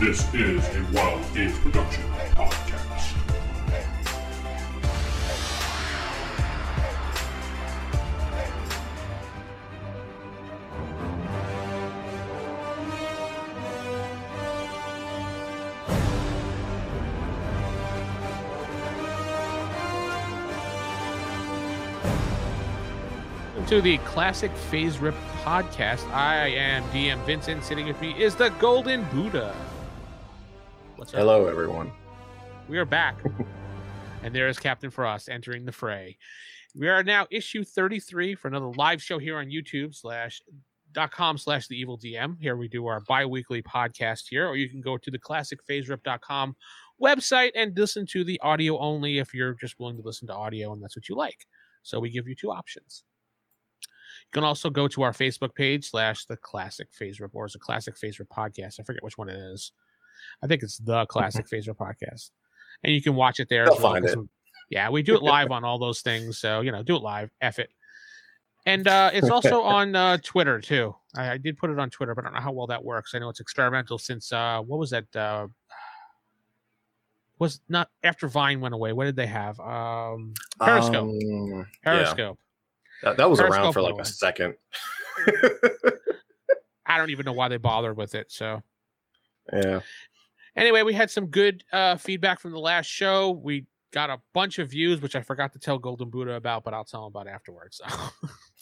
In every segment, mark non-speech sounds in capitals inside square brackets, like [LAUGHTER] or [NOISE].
This is a Wild Games Production podcast. to the Classic Faserip podcast. I am DM Vincent. Sitting with me is the Golden Buddha. Hello, everyone. We are back. [LAUGHS] and there is Captain Frost entering the fray. We are now issue 33 for another live show here on YouTube slash dot com slash the evil DM. Here we do our bi-weekly podcast here, or you can go to the classicfaserip.com website and listen to the audio only if you're just willing to listen to audio and that's what you like. So we give you two options. You can also go to our Facebook page slash the classic Faserip or is a classic Faserip podcast. I forget which one it is. I think it's the classic Faserip podcast. And you can watch it there. They'll as well, find it. we- yeah, we do it [LAUGHS] live on all those things. So, you know, do it live. F it. And uh, it's also [LAUGHS] on uh, Twitter too. I, I did put it on Twitter, but I don't know how well that works. I know it's experimental since uh, what was that? Uh, was not after Vine went away. What did they have? Um, Periscope. Um, yeah. Periscope. That, that was around for like a second. I don't even know why they bothered with it. So [LAUGHS] yeah. Anyway, we had some good uh, feedback from the last show. We got a bunch of views, which I forgot to tell Golden Buddha about, but I'll tell him about afterwards. [LAUGHS]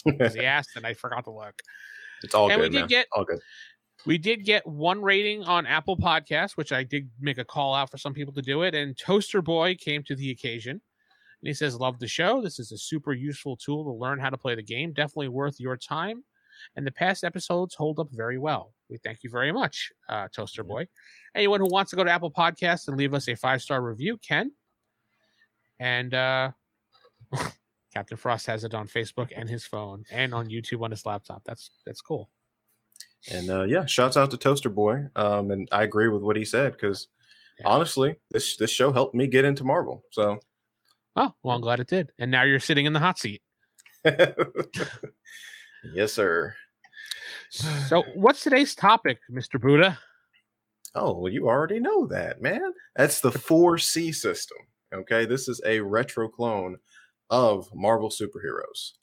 So 'cause he asked and I forgot to look. it's all And we good, did man. get- all good. We did get one rating on Apple Podcasts, which I did make a call out for some people to do it. And Toaster Boy came to the occasion. And he says, Love the show. This is a super useful tool to learn how to play the game. Definitely worth your time. And the past episodes hold up very well. We thank you very much, uh, Toaster Boy. Anyone who wants to go to Apple Podcasts and leave us a five star review can. And uh, [LAUGHS] Captain Frost has it on Facebook and his phone and on YouTube on his laptop. That's that's cool. And uh, yeah, shouts out to Toaster Boy. Um, and I agree with what he said because Yeah. honestly, this this show helped me get into Marvel. So Oh, well, I'm glad it did. And now you're sitting in the hot seat. [LAUGHS] yes, sir. So, what's today's topic, Mr. Buddha? Oh, well, you already know that, man. That's the 4C system. Okay, this is a retro clone of Marvel superheroes.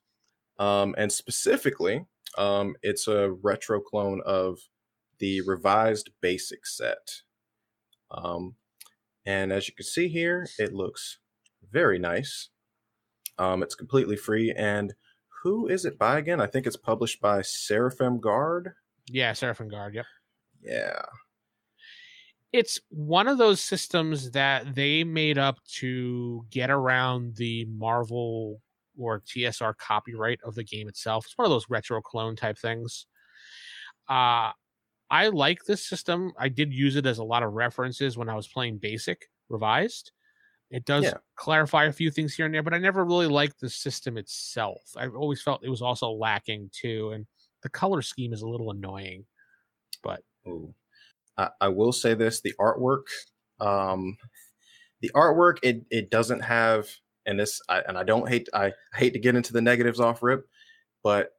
Um, and specifically, um, it's a retro clone of the revised basic set. Um, and as you can see here, it looks very nice. Um, it's completely free. And who is it by again? I think it's published by Seraphim Guard. Yeah, Seraphim Guard. Yep. Yeah. It's one of those systems that they made up to get around the Marvel or TSR copyright of the game itself. It's one of those retro clone type things. Uh, I like this system. I did use it as a lot of references when I was playing Basic Revised. It does Yeah. clarify a few things here and there, but I never really liked the system itself. I've always felt it was also lacking too, and the color scheme is a little annoying. But Ooh. I, I will say this: the artwork, um, the artwork, it it doesn't have, and this, I, and I don't hate, I hate to get into the negatives off rip, but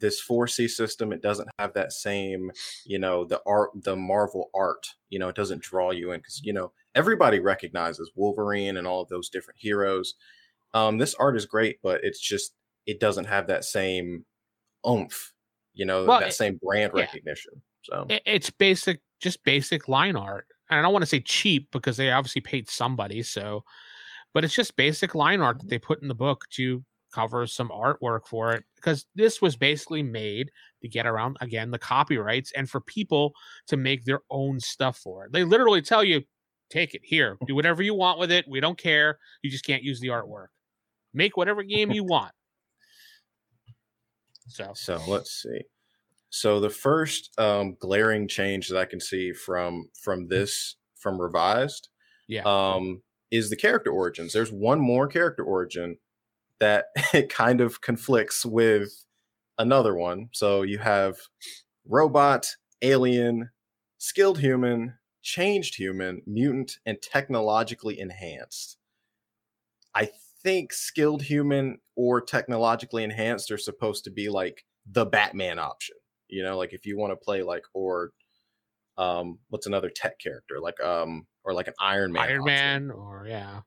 this 4C system, it doesn't have that same, you know, the art, the Marvel art, you know, it doesn't draw you in because you know everybody recognizes Wolverine and all of those different heroes. Um, this art is great, but it's just it doesn't have that same oomph, you know, Well, that it- same brand yeah. recognition. So it, it's basic, just basic line art. And I don't want to say cheap because they obviously paid somebody. So, but it's just basic line art that they put in the book to cover some artwork for it because this was basically made to get around again the copyrights and for people to make their own stuff for it. They literally tell you, take it here, do whatever you want with it. We don't care. You just can't use the artwork. Make whatever game you want. So, So let's see. So the first um, glaring change that I can see from from this from revised, yeah. um, is the character origins. There's one more character origin that [LAUGHS] it kind of conflicts with another one. So you have robot, alien, skilled human, changed human, mutant, and technologically enhanced. I think skilled human or technologically enhanced are supposed to be like the Batman option. You know, like if you want to play like or um what's another tech character like um or like an Iron Man. Iron Man, or yeah,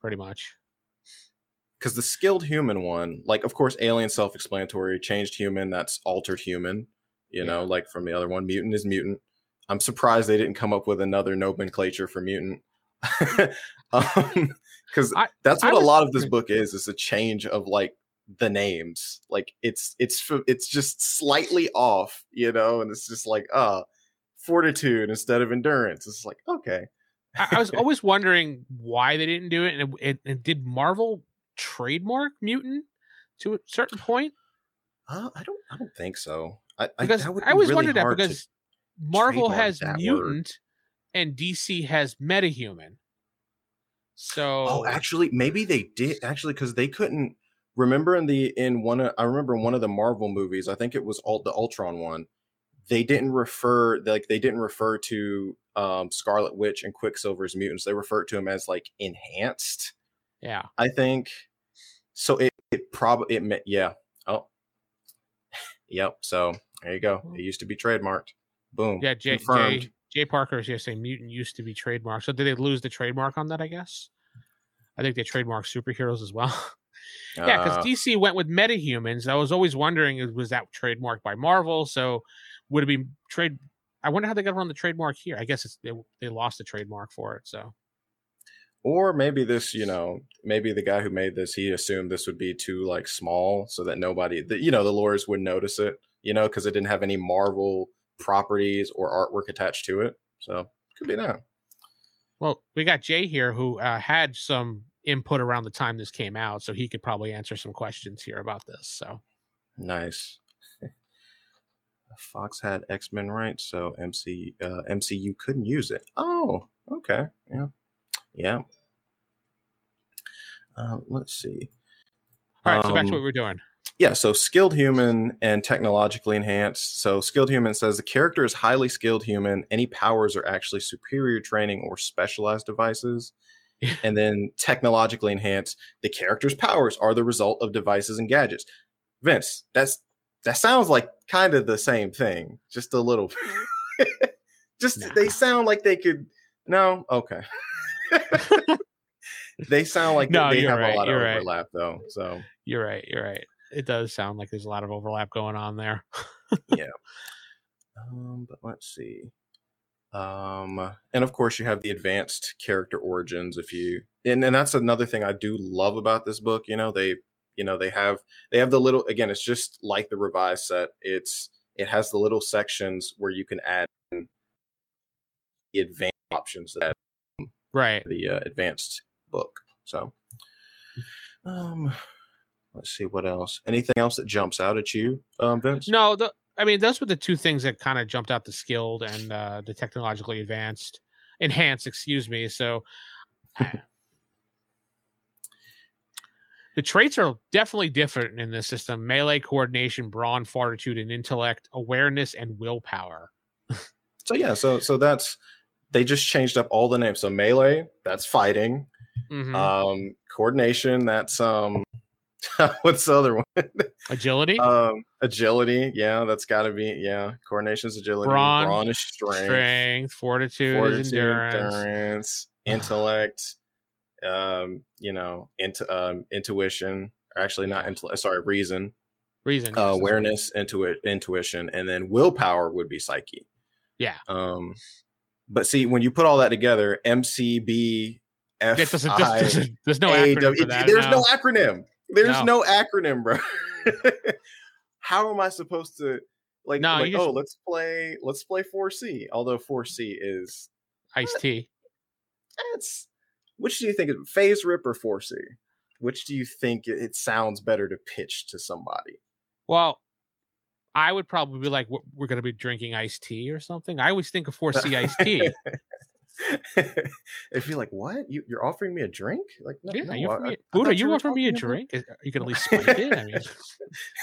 pretty much. Because the skilled human one, like of course, alien self-explanatory, changed human, that's altered human. You know, like from the other one, mutant is mutant. I'm surprised they didn't come up with another nomenclature for mutant. [LAUGHS] um, because I- that's what a was lot of this book is is a change of like the names like it's it's it's just slightly off you know and it's just like uh fortitude instead of endurance it's like okay I, I was [LAUGHS] always wondering why they didn't do it, and, it, and did Marvel trademark mutant to a certain point? uh, i don't i don't think so i I- Because that would I, always really wondered that because Marvel has that word. mutant and DC has metahuman. So oh actually maybe they did actually because they couldn't remember in the in one of, i remember in one of the marvel movies i think it was all the ultron one they didn't refer like they didn't refer to um scarlet witch and quicksilver's mutants they referred to them as like enhanced yeah, I think so. It, it probably it meant yeah. Oh, [LAUGHS] yep. So there you go. It used to be trademarked. Boom. yeah. Jay, Confirmed. Jay, Jay Parker is here saying mutant used to be trademarked. So did they lose the trademark on that? I guess. I think they trademarked superheroes as well. [LAUGHS] Yeah, because Uh, DC went with metahumans. I was always wondering, was that trademarked by Marvel? So would it be trade? I wonder how they got around the trademark here. I guess it's they, they lost the trademark for it. So or maybe this, you know, maybe the guy who made this, he assumed this would be too like small, so that nobody, the, you know, the lawyers would notice it, you know, because it didn't have any Marvel properties or artwork attached to it. So could be that. well, we got Jay here who uh, had some input around the time this came out, so he could probably answer some questions here about this. So Nice. [LAUGHS] Fox had X Men rights, so MC uh, MCU couldn't use it. Oh, okay, yeah, yeah. Uh, let's see. all right, so back to Um, what we're doing. Yeah, so skilled human and technologically enhanced. So skilled human says the character is highly skilled human. Any powers are actually superior training or specialized devices. Yeah. And then technologically enhanced, the character's powers are the result of devices and gadgets. Vince, that's that sounds like kind of the same thing, just a little. [LAUGHS] [LAUGHS] just Nah. they sound like they could. No, okay. [LAUGHS] they sound like No, they have right, a lot of you're right. overlap, though. So You're right. You're right. It does sound like there's a lot of overlap going on there. [LAUGHS] Yeah. Um, but let's see. Um, and of course you have the advanced character origins. If you and and that's another thing I do love about this book. You know they, you know they have they have the little again. It's just like the revised set. It's it has the little sections where you can add advanced options that Right. the uh, advanced book. So, um, let's see what else. Anything else that jumps out at you, um, Vince? No, the, I mean those were the two things that kind of jumped out: the skilled and uh, the technologically advanced, enhanced. Excuse me. So [SIGHS] the traits are definitely different in this system: melee, coordination, brawn, fortitude, and intellect, awareness, and willpower. [LAUGHS] So yeah, so so that's they just changed up all the names. So melee, that's fighting. Mhm. Um, coordination, that's um, [LAUGHS] what's the other one? Agility, um, agility, yeah, that's got to be yeah. Coordination's agility. Brawn, is strength. strength, fortitude, is endurance. endurance, [SIGHS] intellect, um, you know, into um, intuition. Or actually, not intellect. Sorry, reason, Reason. uh, awareness, intuit, intuition, and then willpower would be psyche. Yeah. Um, but see, when you put all that together, MCB, F, It doesn't, I, there's, there's, there's no A, acronym W- that. there's no. no acronym. There's No. no acronym, bro. [LAUGHS] How am I supposed to like? No, like you oh, just- oh, let's play. Let's play 4C. Although 4C is Ice tea. Eh, it's which do you think is Faserip or 4C? Which do you think it sounds better to pitch to somebody? Well, I would probably be like, "We're- going to be drinking iced tea or something. I always think of 4C iced tea. [LAUGHS] if you're like, what? You, you're offering me a drink? Like, no, Yeah, no, you I- offer me, I- I Buddha, thought you were offer me a drink? Is- You can at least spike it. I mean,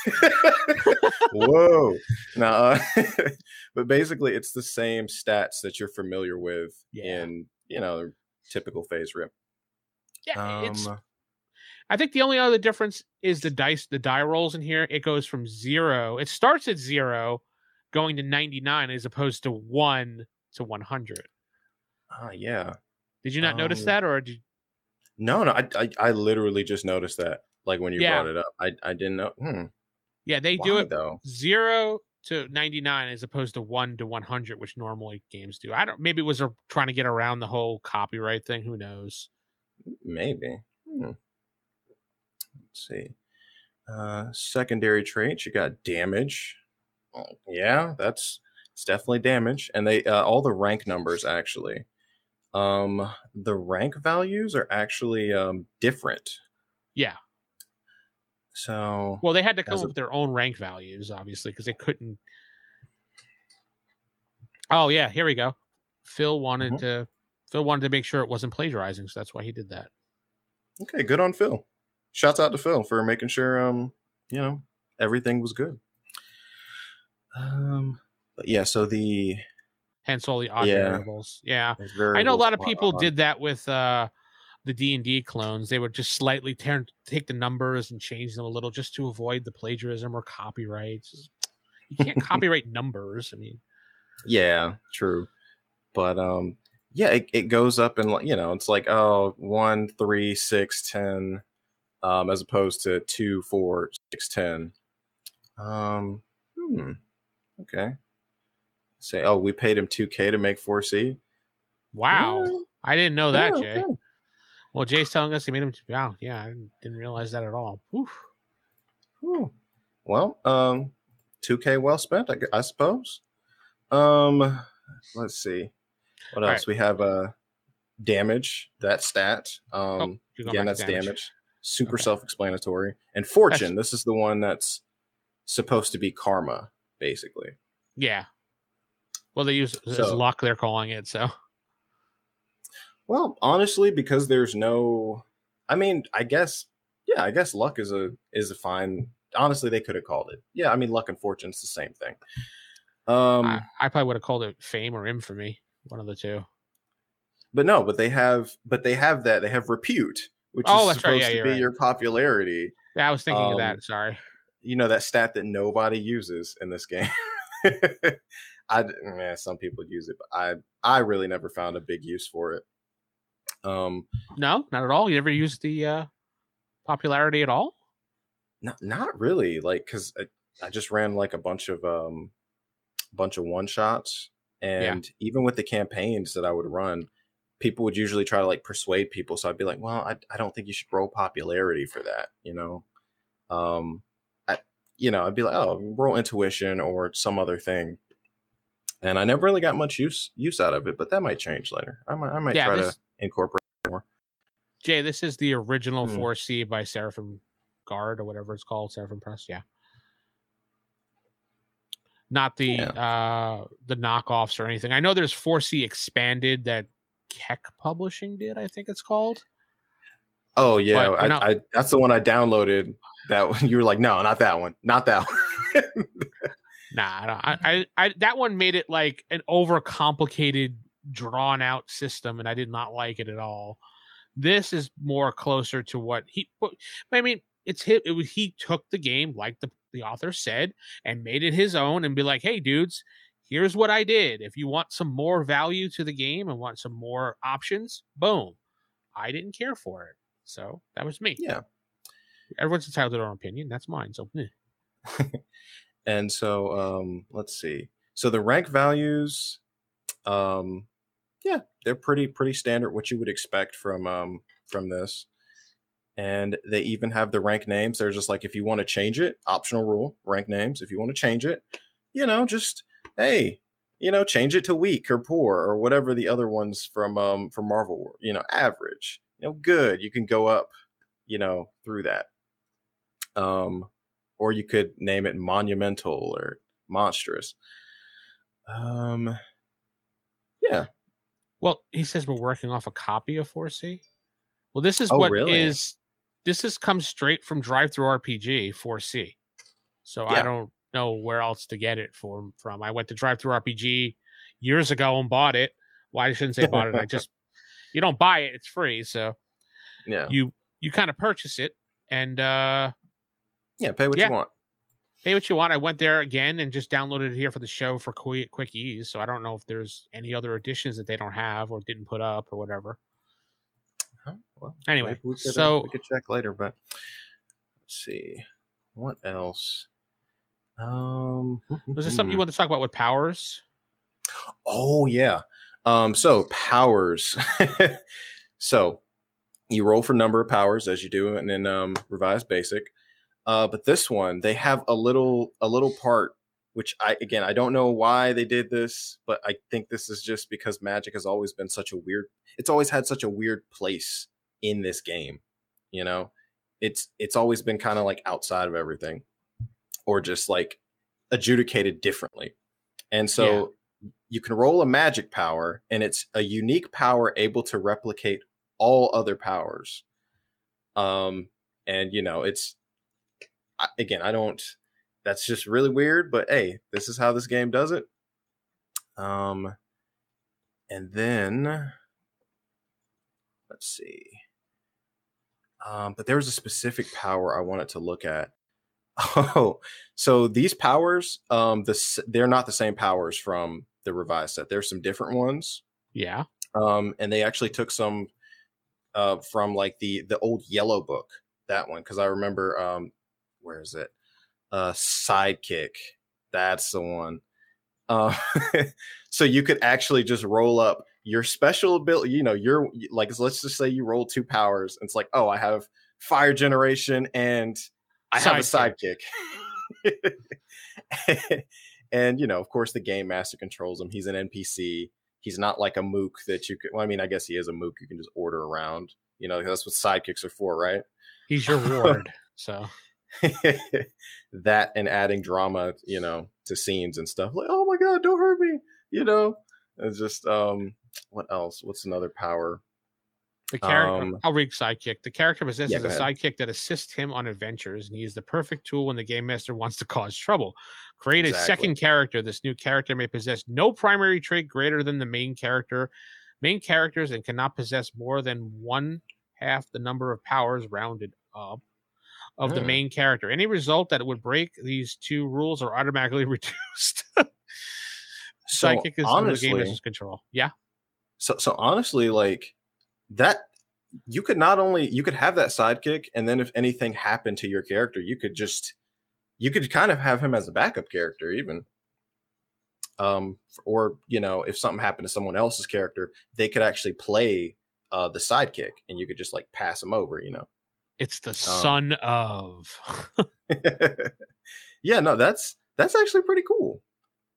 [LAUGHS] Whoa. Nah. Uh, [LAUGHS] but basically it's the same stats that you're familiar with Yeah. in, you know, typical Faserip. yeah, it's. Um, I think the only other difference is the dice, the die rolls in here. It goes from zero. It starts at zero, going to 99 as opposed to 1 to 100. Ah, yeah. Did you not notice Um, that or did No, no, I, I, I literally just noticed that. Like when you Yeah. brought it up, I, I didn't know. Hmm. Yeah, they do it though. 0 to 99 as opposed to 1 to 100 which normally games do. I don't maybe it was trying to get around the whole copyright thing, who knows. Maybe. Hmm. Let's see. Uh, secondary traits. You got damage. Oh, yeah, that's it's definitely damage, and they uh, all the rank numbers actually. Um, the rank values are actually um different. Yeah. So Well, they had to come up a- with their own rank values obviously because they couldn't Oh, yeah, here we go. Phil wanted Mhm. to Phil wanted to make sure it wasn't plagiarizing, so that's why he did that. okay, good on Phil. Shouts out to Phil for making sure um you know everything was good. Um, but yeah, so the Hence all the odd Yeah. variables. Yeah. I know a lot of people did that with uh the D and D clones. They would just slightly turn take the numbers and change them a little just to avoid the plagiarism or copyrights. You can't [LAUGHS] copyright numbers. I mean, Yeah, true. But um yeah, it, it goes up and you know, it's like oh one, three, six, ten, um, as opposed to two, four, six, ten. Um hmm. Okay. Say, oh, we paid him 2K to make 4C. wow. Yeah, I didn't know that, yeah, Jay. okay. Well, Jay's telling us he made him. Wow, yeah, I didn't, realize that at all. Oof. Well, um, 2K well spent, I, I suppose. Um, let's see. What All else? We have uh damage, that stat. Um, you're again, that's damage. Super Okay. self-explanatory. And fortune, this is the one that's supposed to be karma, basically. Yeah. Well, they use as So- luck. They're calling it so. Well, honestly, because there's no I mean, I guess yeah, I guess luck is a is a fine honestly they could have called it. Yeah, I mean luck and fortune's the same thing. Um I, I probably would have called it fame or infamy, one of the two. but no, but they have but they have that they have repute, which Oh, is that's right, supposed yeah, to be right. your popularity. Yeah, I was thinking of Um, that. Sorry. You know that stat that nobody uses in this game. [LAUGHS] I man, some people use it, but I I really never found a big use for it. Um No, not at all. You never used the uh, popularity at all? Not not really, like because I, I just ran like a bunch of um bunch of one shots, and even with the campaigns that I would run, people would usually try to like persuade people. So I'd be like, well, I I don't think you should roll popularity for that, you know. Um, I you know I'd be like, oh, roll intuition or some other thing. And I never really got much use use out of it, but that might change later. I might I might Yeah, try this- to incorporate. More. Jay, this is the original Hmm. 4C by Seraphim Guard or whatever it's called, Seraphim Press. Yeah. Not the Yeah. uh the knockoffs or anything. I know there's 4C expanded that Keck Publishing did, I think it's called. Oh yeah, I, no. I, that's the one I downloaded. That one, [LAUGHS] you were like, no, not that one, not that one. [LAUGHS] Nah, I, don't- I, I, I that one made it like an overcomplicated, drawn out system, and I did not like it at all. This is more closer to what he. I mean, it's. It was he took the game like the the author said and made it his own, and be like, hey, dudes, here's what I did. If you want some more value to the game and want some more options, boom. I didn't care for it, so that was me. yeah, Everyone's entitled to their own opinion. That's mine. So. [LAUGHS] and so um, let's see. So the rank values, um, yeah, they're pretty pretty standard. What you would expect from um from this, and they even have the rank names. They're just like if you want to change it, optional rule, rank names. If you want to change it, you know, just hey, you know, change it to weak or poor or whatever the other ones from um from Marvel, were, you know, average, you know, good. You can go up, you know, through that. Um, or you could name it monumental or monstrous. Um, yeah. Well, he says we're working off a copy of 4C. Well, this is Oh, what is really? this is comes straight from DriveThruRPG 4C. So I don't know where else to get it from. From I went to DriveThruRPG years ago and bought it. Why I shouldn't say bought it? I [LAUGHS] just you don't buy it; it's free. So Yeah. you you kind of purchase it, and uh Yeah. Pay what Yeah. you want. Pay what you want. I went there again and just downloaded it here for the show for quick, quick ease. So I don't know if there's any other additions that they don't have or didn't put up or whatever. Huh? Well, Anyway, we could, uh, so- we could check later, but let's see what else. Um, Was this something you want to talk about with powers? Oh yeah. Um, so powers. [LAUGHS] so you roll for number of powers as you do and then um revised basic. Uh, but this one they have a little a little part which I again I don't know why they did this, but I think this is just because magic has always been such a weird it's always had such a weird place in this game. You know? It's it's always been kind of like outside of everything or just like adjudicated differently. And so you can roll a magic power and it's a unique power able to replicate all other powers. Um and you know it's again i don't that's just really weird but hey this is how this game does it. Um and then let's see. Um but there was a specific power i wanted to look at oh so these powers um this they're not the same powers from the revised set. There's some different ones. Yeah. um and they actually took some uh from like the the old yellow book that one because i remember um where is it? Uh sidekick. That's the one. Uh [LAUGHS] so you could actually just roll up your special ability you know you're like let's just say you roll two powers and it's like oh i have fire generation and i have a Sidekick. sidekick. [LAUGHS] And you know of course the game master controls him. He's an npc he's not like a mook that you could well i mean i guess he is a mook. You can just order around. You know that's what sidekicks are for right? He's your ward. so. [LAUGHS] That and adding drama you know to scenes and stuff. Like oh my god don't hurt me you know? It's just um what else? What's another power the character Um, I'll read sidekick. The character possesses Yeah, a sidekick that assists him on adventures, and he is the perfect tool when the game master wants to cause trouble. Create a second character. This new character may possess no primary trait greater than the main character, main characters, and cannot possess more than one half the number of powers rounded up of the Hmm. main character. Any result that would break these two rules are automatically [LAUGHS] reduced. so Sidekick is under the game master's control. Yeah. so so honestly like that you could not only you could have that sidekick and then if anything happened to your character you could just you could kind of have him as a backup character even. Um or you know if something happened to someone else's character they could actually play uh the sidekick and you could just like pass him over you know? It's the Um, son [LAUGHS] of. yeah no that's that's actually pretty cool.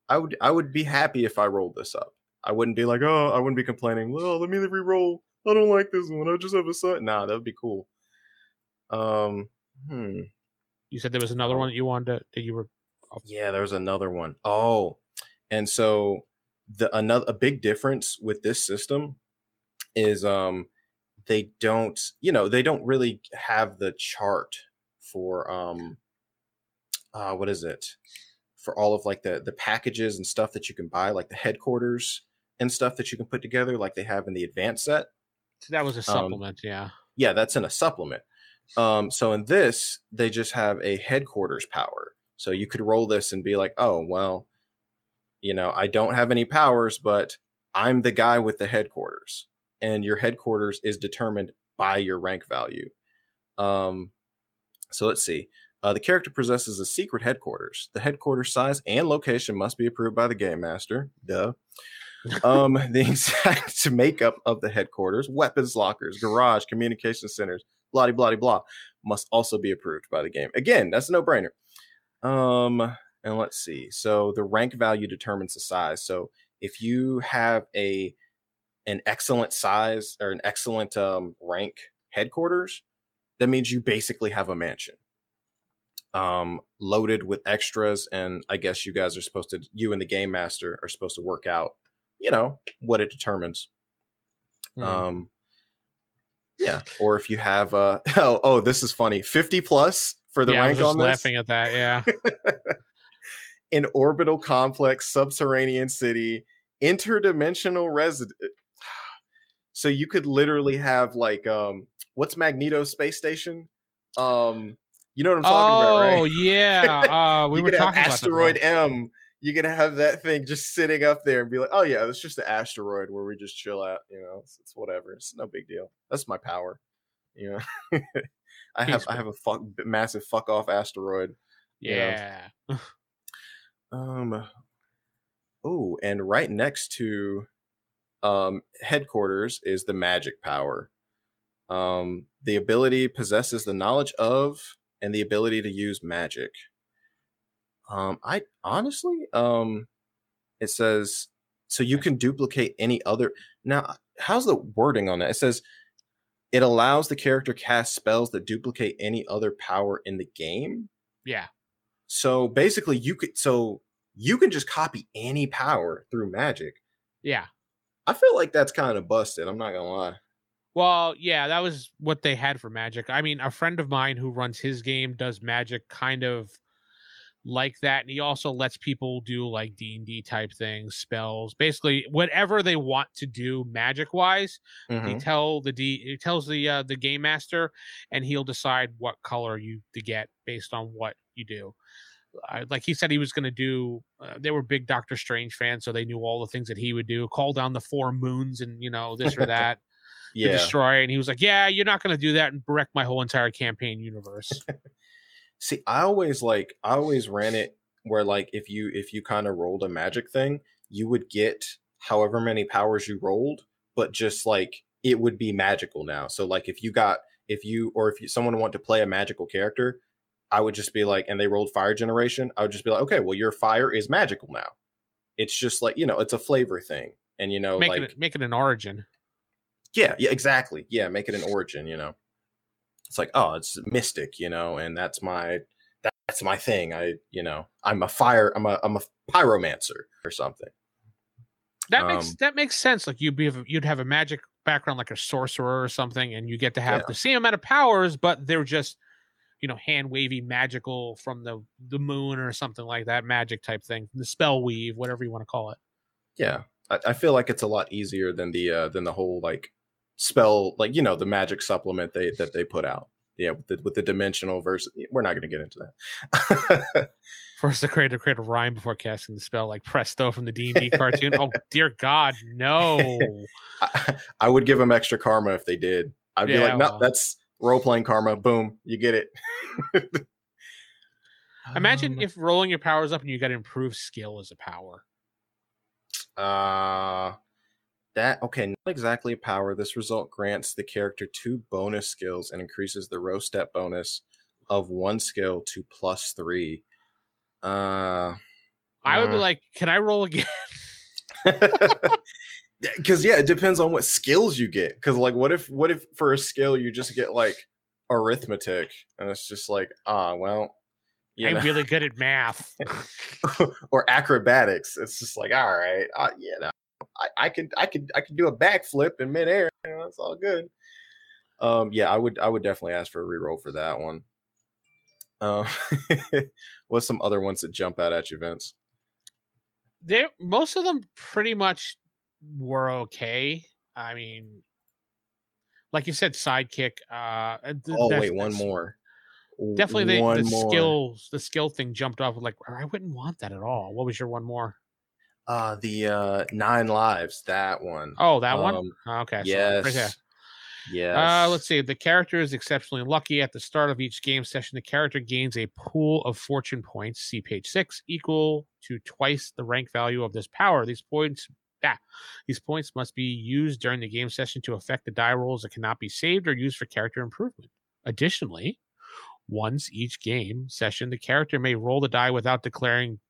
I would i would be happy if i rolled this up. I wouldn't be like oh i wouldn't be complaining. Well let me re-roll [LAUGHS] i don't like this one i just have a son nah that would be cool. Um hmm. You said there was another one that you wanted to, that you were. yeah there's another one. Oh, and so the another a big difference with this system is um they don't you know they don't really have the chart for um uh what is it? For all of like the the packages and stuff that you can buy like the headquarters and stuff that you can put together like they have in the advanced set that was a Um, supplement. yeah. yeah, that's in a supplement. Um, so in this, they just have a headquarters power. So you could roll this and be like, oh, well, you know, I don't have any powers, but I'm the guy with the headquarters. And your headquarters is determined by your rank value. Um, so let's see. Uh, the character possesses a secret headquarters. The headquarters size and location must be approved by the game master. Duh. Um, [LAUGHS] the exact [LAUGHS] makeup of the headquarters, weapons lockers, garage, communication centers, blah blah blah, must also be approved by the game. Again, that's a no brainer. Um, and let's see. So the rank value determines the size. So if you have a an excellent size or an excellent um, rank headquarters, that means you basically have a mansion um loaded with extras and i guess you guys are supposed to you and the game master are supposed to work out you know what it determines Mhm. um yeah or if you have uh [LAUGHS] oh oh this is funny 50 plus for the yeah, I was rank on this laughing at that. Yeah. [LAUGHS] an orbital complex subterranean city interdimensional resident [SIGHS] so you could literally have like um what's magneto space station um You know what I'm talking oh about, right? Oh yeah, [LAUGHS] uh, we were talking about asteroid. M. You could have that thing just sitting up there and be like, "Oh yeah, it's just an asteroid where we just chill out." You know, it's, it's whatever. It's no big deal. That's my power. You know, [LAUGHS] I have I have a fuck massive fuck off asteroid. Yeah. [SIGHS] Um. Oh, and right next to um headquarters is the magic power. Um, the ability possesses the knowledge of and the ability to use magic. Um, I honestly, um, it says so you can duplicate any other. Now, how's the wording on that? It says it allows the character cast spells that duplicate any other power in the game. Yeah. So basically, you could so you can just copy any power through magic. Yeah. I feel like that's kind of busted. I'm not gonna lie. Well, yeah, that was what they had for Magic. I mean, a friend of mine who runs his game does Magic kind of like that, and he also lets people do like D and D type things, spells, basically whatever they want to do Magic wise. He Mhm. tell the D, he tells the uh, the game master, and he'll decide what color you to get based on what you do. Uh, like he said, he was going to do. Uh, they were big Doctor Strange fans, so they knew all the things that he would do. Call down the four moons, and you know this or [LAUGHS] that to Yeah. destroy. And he was like, "Yeah, you're not going to do that and wreck my whole entire campaign universe." See, I always like I always ran it where like if you if you kind of rolled a magic thing, you would get however many powers you rolled, but just like it would be magical now. So like if you got if you or if you, someone want to play a magical character, I would just be like, and they rolled fire generation, I would just be like, okay, well your fire is magical now. It's just like you know, it's a flavor thing, and you know, make like it make it an origin. yeah, yeah, exactly. Yeah, make it an origin, you know. It's like, oh, it's mystic, you know, and that's my that's my thing. I, you know, I'm a fire, I'm a I'm a pyromancer or something. That makes Um, that makes sense. Like you'd be you'd have a magic background, like a sorcerer or something, and you get to have Yeah. the same amount of powers, but they're just you know hand wavy magical from the the moon or something like that, magic type thing, the spell weave, whatever you want to call it. Yeah. I, I feel like it's a lot easier than the uh than the whole like spell like you know the magic supplement they that they put out. Yeah, with the with the dimensional verse we're not gonna get into that. [LAUGHS] First, to create to create a rhyme before casting the spell, like Presto from the D and D cartoon. Oh [LAUGHS] dear God, no! I, I would give them extra karma if they did. I'd be like, no, well. that's role playing karma. Boom, you get it. [LAUGHS] Imagine Um, if rolling your powers up and you got improved skill as a power. Uh that okay, not exactly a power. This result grants the character two bonus skills and increases the row step bonus of one skill to plus three. Uh I would be Uh. like, can I roll again? [LAUGHS] because yeah, it depends on what skills you get. Because like, what if what if for a skill you just get like arithmetic, and it's just like, ah, well, you I'm know, really good at [LAUGHS] math. or acrobatics. It's just like, all right, uh, you know, I, I can I can I can do a backflip in midair. You know, it's all good. Um, yeah, I would I would definitely ask for a reroll for that one. Um, [LAUGHS] what's some other ones that jump out at you, Vince? they most of them pretty much were okay. I mean, like you said, sidekick. Uh, Oh wait, one more. Definitely, the, one the more. skills, the skill thing jumped off. Like, I wouldn't want that at all. What was your one more? Uh the uh nine lives, that one. Oh, that one. Um, Okay, so yes. right there. Yes. Uh, let's see. The character is exceptionally lucky. At the start of each game session, the character gains a pool of fortune points, see page six, equal to twice the rank value of this power. These points, ah, these points must be used during the game session to affect the die rolls that cannot be saved or used for character improvement. Additionally, once each game session, the character may roll the die without declaring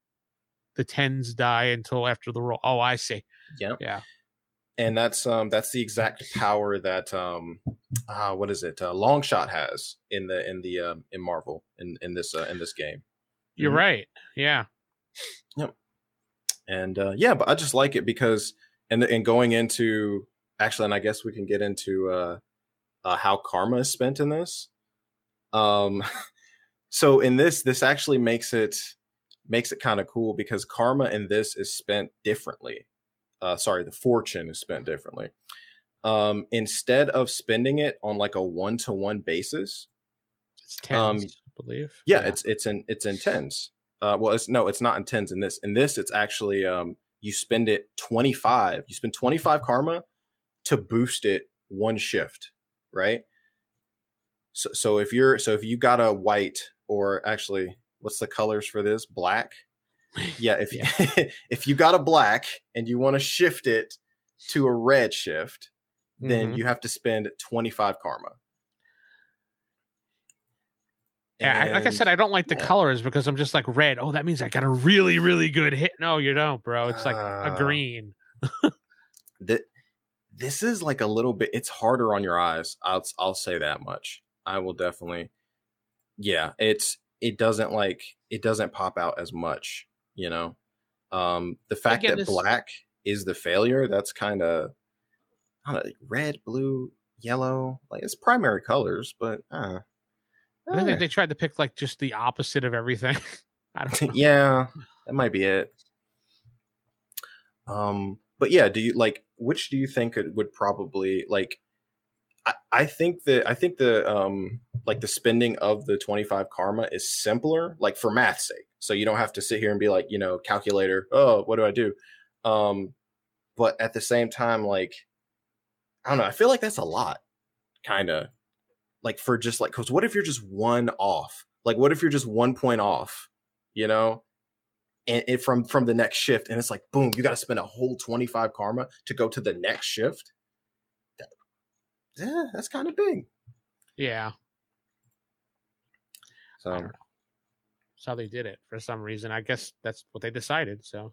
the tens die until after the roll. Oh, I see. Yeah. Yeah. And that's um that's the exact power that um uh what is it? Uh, Longshot has in the in the um in Marvel in in this uh, in this game. You're Mhm. right. Yeah. Yep. And uh yeah, but I just like it because and and going into actually and I guess we can get into uh uh how karma is spent in this. Um [LAUGHS] so in this this actually makes it makes it kind of cool because karma in this is spent differently. Uh sorry, the fortune is spent differently. Um instead of spending it on like a one-to-one basis, It's tens. Um, I believe. Yeah, it's it's in it's in tens. Uh, well, it's no, it's not in tens in this. In this, it's actually um, you spend it twenty five. You spend twenty five karma to boost it one shift, right? So so if you're so if you got a white or actually what's the colors for this black? [LAUGHS] Yeah, if Yeah. [LAUGHS] if you got a black and you want to shift it to a red shift, then Mhm. you have to spend 25 karma. Yeah, I- like I said, I don't like the yeah. colors because I'm just like red. Oh, that means I got a really, really good hit. No, you don't, bro. It's like a Ah. green. that this is like a little bit it's harder on your eyes. I'll I'll say that much. I will definitely yeah, it's it doesn't like it doesn't pop out as much, you know. Um the fact that this- black is the failure, that's kind of red, blue, yellow, like it's primary colors, but uh I think eh. they, tried to pick like just the opposite of everything. [LAUGHS] I don't [LAUGHS] yeah, that might be it. Um, but yeah, do you like which do you think it would probably like? I, think that I think the um like the spending of the twenty five karma is simpler, like for math's sake. So you don't have to sit here and be like, you know, calculator. Oh, what do I do? Um, but at the same time, like, I don't know. I feel like that's a lot, kind of, like for just like, because what if you're just one off? Like, what if you're just one point off? You know, and it from from the next shift, and it's like, boom, you got to spend a whole twenty five karma to go to the next shift. Yeah, that's kind of big. Yeah, So I don't know. That's how they did it for some reason. I guess that's what they decided. So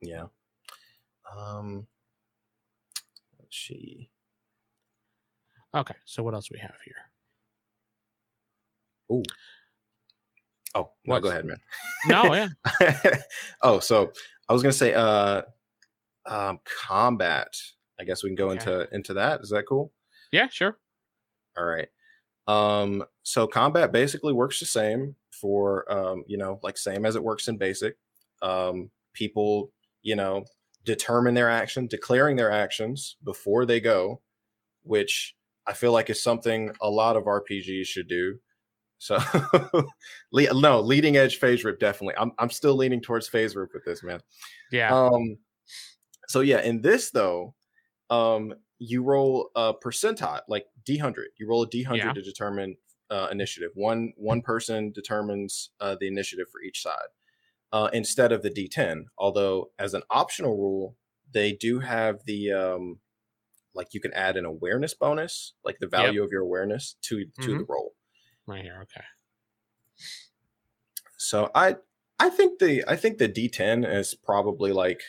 yeah. Um, let's see. okay. So what else we have here? Ooh. Oh, no, What's- go ahead, man. No, yeah. [LAUGHS] oh, so I was gonna say, uh, um, combat. I guess we can go Okay. into into that. Is that cool? Yeah, sure. All right. Um, so combat basically works the same for um, you know, like same as it works in basic. Um, people, you know, determine their action, declaring their actions before they go, which I feel like is something a lot of RPGs should do. So [LAUGHS] le- no, leading edge Faserip definitely. I'm I'm still leaning towards Faserip with this, man. Yeah. Um, so yeah, in this though, um, you roll a percentile, like D hundred. You roll a D hundred Yeah. to determine uh, initiative. One one person determines uh, the initiative for each side uh, instead of the D ten. Although as an optional rule, they do have the um, like you can add an awareness bonus, like the value of your awareness to to the roll. right here. Okay. So I I think the I think the D10 is probably like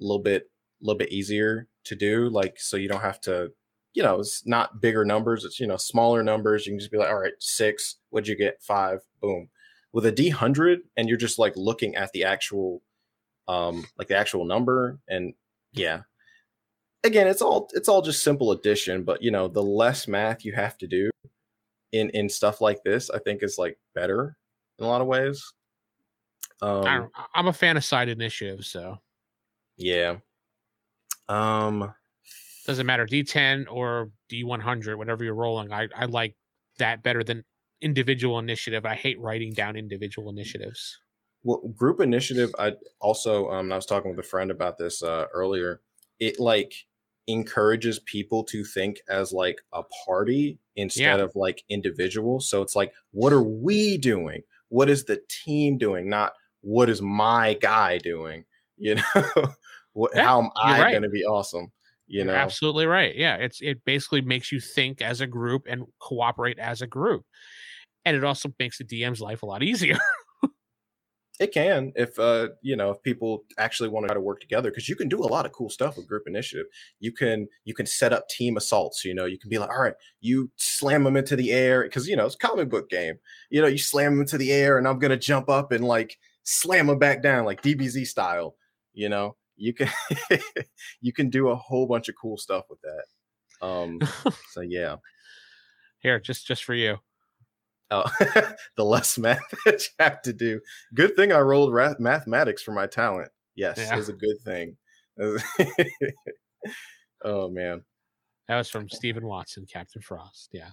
a little bit a little bit easier to do like so you don't have to you know it's not bigger numbers it's you know smaller numbers you can just be like all right 6 what'd you get? 5 boom. With a D100 and you're just like looking at the actual um like the actual number and yeah. Again it's all it's all just simple addition but you know the less math you have to do in in stuff like this i think is like better in a lot of ways. Um I, i'm a fan of side initiative, so. Yeah um doesn't matter D10 or D100, whatever you're rolling. I I like that better than individual initiative. I hate writing down individual initiatives. well group initiative i also um i was talking with a friend about this uh earlier it like encourages people to think as like a party instead Yeah. of like individual. so it's like what are we doing what is the team doing not what is my guy doing you [LAUGHS] know what, Yeah, how am i right. going to be awesome you You're know absolutely right. Yeah, it's it basically makes you think as a group and cooperate as a group, and it also makes the DM's life a lot easier. [LAUGHS] It can if uh you know if people actually want to try to work together because you can do a lot of cool stuff with group initiative. You can you can set up team assaults. You know you can be like, all right, you slam them into the air because you know it's a comic book game. You know you slam them into the air and I'm gonna jump up and like slam them back down like DBZ style. You know you can [LAUGHS] you can do a whole bunch of cool stuff with that. Um [LAUGHS] so yeah. Here, just just for you. Oh, [LAUGHS] the less math that you have to do. Good thing I rolled mathematics for my talent. Yes, Yeah. is a good thing. oh man, That was from Stephen Watson, Captain Frost. Yeah.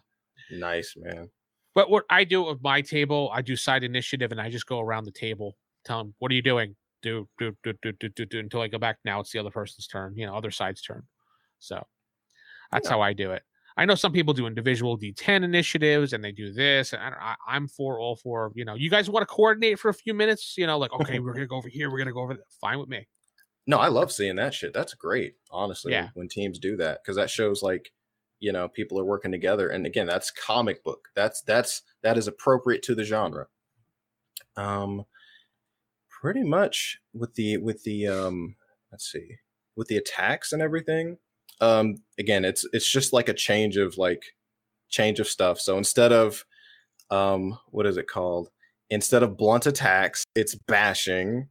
nice man. But what I do with my table, I do side initiative and I just go around the table, tell them, what are you doing? Do, do, do, do, do, do, do, until I go back. Now it's the other person's turn, you know, other side's turn. So that's Yeah. how I do it. I know some people do individual D10 initiatives and they do this. And I, don't- I, I'm for all for, you know, you guys want to coordinate for a few minutes, you know, like, okay, we're going to go over here. We're going to go over there. Fine with me. No, I love seeing that shit. That's great, honestly. Yeah. When teams do that, because that shows like, you know, people are working together. And again, that's comic book. That's that's that is appropriate to the genre. Um, pretty much with the with the um, let's see, with the attacks and everything. Um, again, it's it's just like a change of like change of stuff. So instead of um, what is it called? Instead of blunt attacks, it's bashing.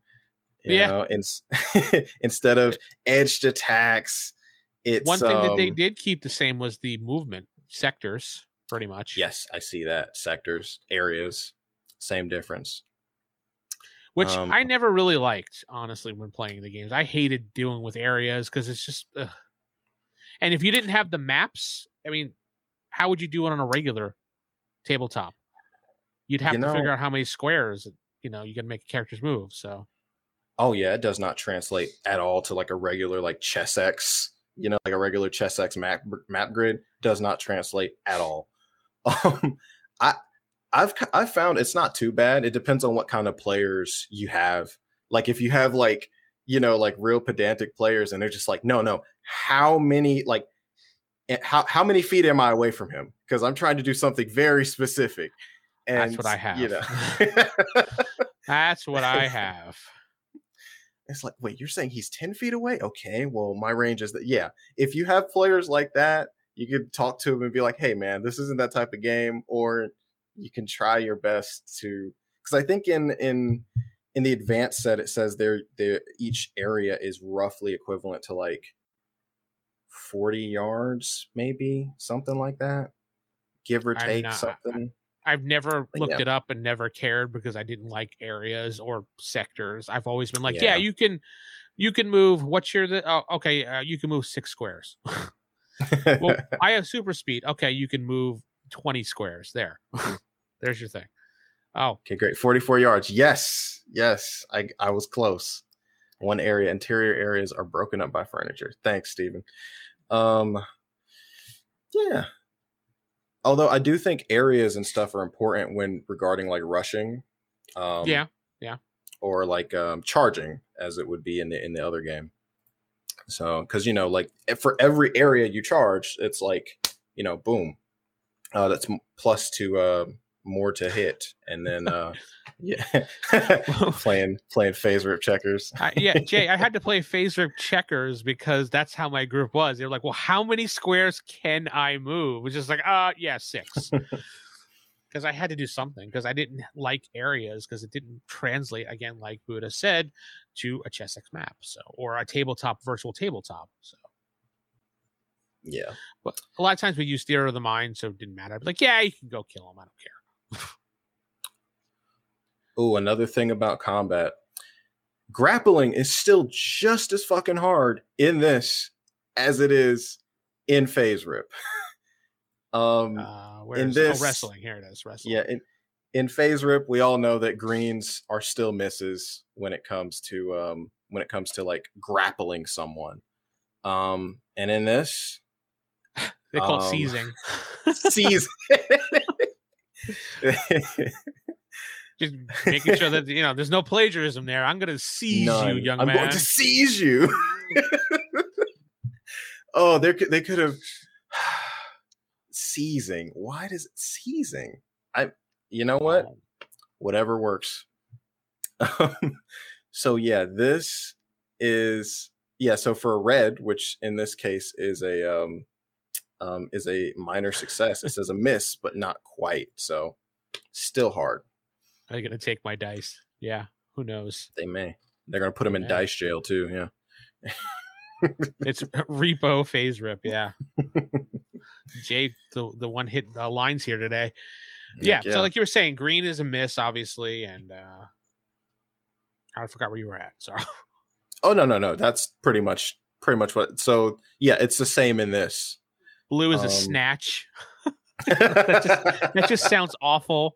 You Yeah. know, ins- [LAUGHS] instead of edged attacks, it's One thing that they um, did keep the same was the movement sectors, pretty much. Yes, I see that. Sectors, areas, same difference. Which Um, I never really liked, honestly, when playing the games. I hated dealing with areas because it's just. Ugh. And if you didn't have the maps, I mean, how would you do it on a regular tabletop? You'd have You to figure out how many squares you know you can make characters move. So Oh yeah, it does not translate at all to like a regular like Chessex, you know, like a regular Chessex map map grid does not translate at all. [LAUGHS] Um, I I've I've found it's not too bad. It depends on what kind of players you have. Like if you have like you know like real pedantic players and they're just like no no how many like eh, how how many feet am I away from him? Because I'm trying to do something very specific. And That's what I You know. [LAUGHS] that's what I have. It's like, wait, you're saying he's 10 feet away? Okay, well, my range is that. Yeah. If you have players like that, you could talk to them and be like, hey, man, this isn't that type of game. Or you can try your best to, because I think in, in, in the advanced set, it says there, there, each area is roughly equivalent to like 40 yards, maybe something like that. Give or take not- something. I've never But looked yeah. it up and never cared because I didn't like areas or sectors. I've always been like, Yeah. yeah, you can, you can move. What's your? The, oh, okay, uh, you can move six squares. [LAUGHS] well, [LAUGHS] I have super speed. Okay, you can move 20 squares. There. [LAUGHS] There's your thing. Oh, Okay, great. 44 yards. Yes. Yes. I I was close. One area, interior areas are broken up by furniture. Thanks, Stephen. Um yeah. Although I do think areas and stuff are important when regarding like rushing. Um yeah. Yeah. or like um charging as it would be in the in the other game. So cuz you know like for every area you charge, it's like, you know, boom. Uh that's plus to uh more to hit and then [LAUGHS] uh yeah [LAUGHS] playing playing Faserip checkers I, yeah, [LAUGHS] Jay, I had to play Faserip checkers because that's how my group was. They're like, well, how many squares can I move? Which is like, uh, yeah, six. Because I had to do something because I didn't like areas because it didn't translate again, like Buddha said, to a Chessex map, so or a tabletop virtual tabletop. So, yeah but a lot of times we use theater of the mind, so it didn't matter. I'd be like, yeah, you can go kill him. I don't care. [LAUGHS] oh another thing about combat grappling is still just as fucking hard in this as it is in Faserip [LAUGHS] um Uh, where's this- oh, wrestling? Here it is. Wrestling. yeah in in Faserip we all know that greens are still misses when it comes to um when it comes to like grappling someone um and in this they call it um, seizing. [LAUGHS] seize [LAUGHS] Just making sure that you know there's no plagiarism there. I'm gonna seize None. you, young man. I'm going to seize you. [LAUGHS] oh, they could they could have [SIGHS] seizing. Why does it seizing? I you know what? Oh, Whatever works. Um, so yeah, this is yeah. So for a red, which in this case is a um, um, is a minor success. It says a miss, but not quite. So still hard. Are they gonna take my dice? Yeah. Who knows? They may. They're gonna put them in Yeah. dice jail too. Yeah. It's repo Faserip. [LAUGHS] Yeah. Jay, the the one hit the lines here today. Yeah, Heck So like you were saying, green is a miss, obviously, and uh I forgot where you were at. Sorry. Oh no, no, no. That's pretty much pretty much what so yeah, it's the same in this. Blue is a Um, snatch. [LAUGHS] [LAUGHS] that, just, that just sounds awful.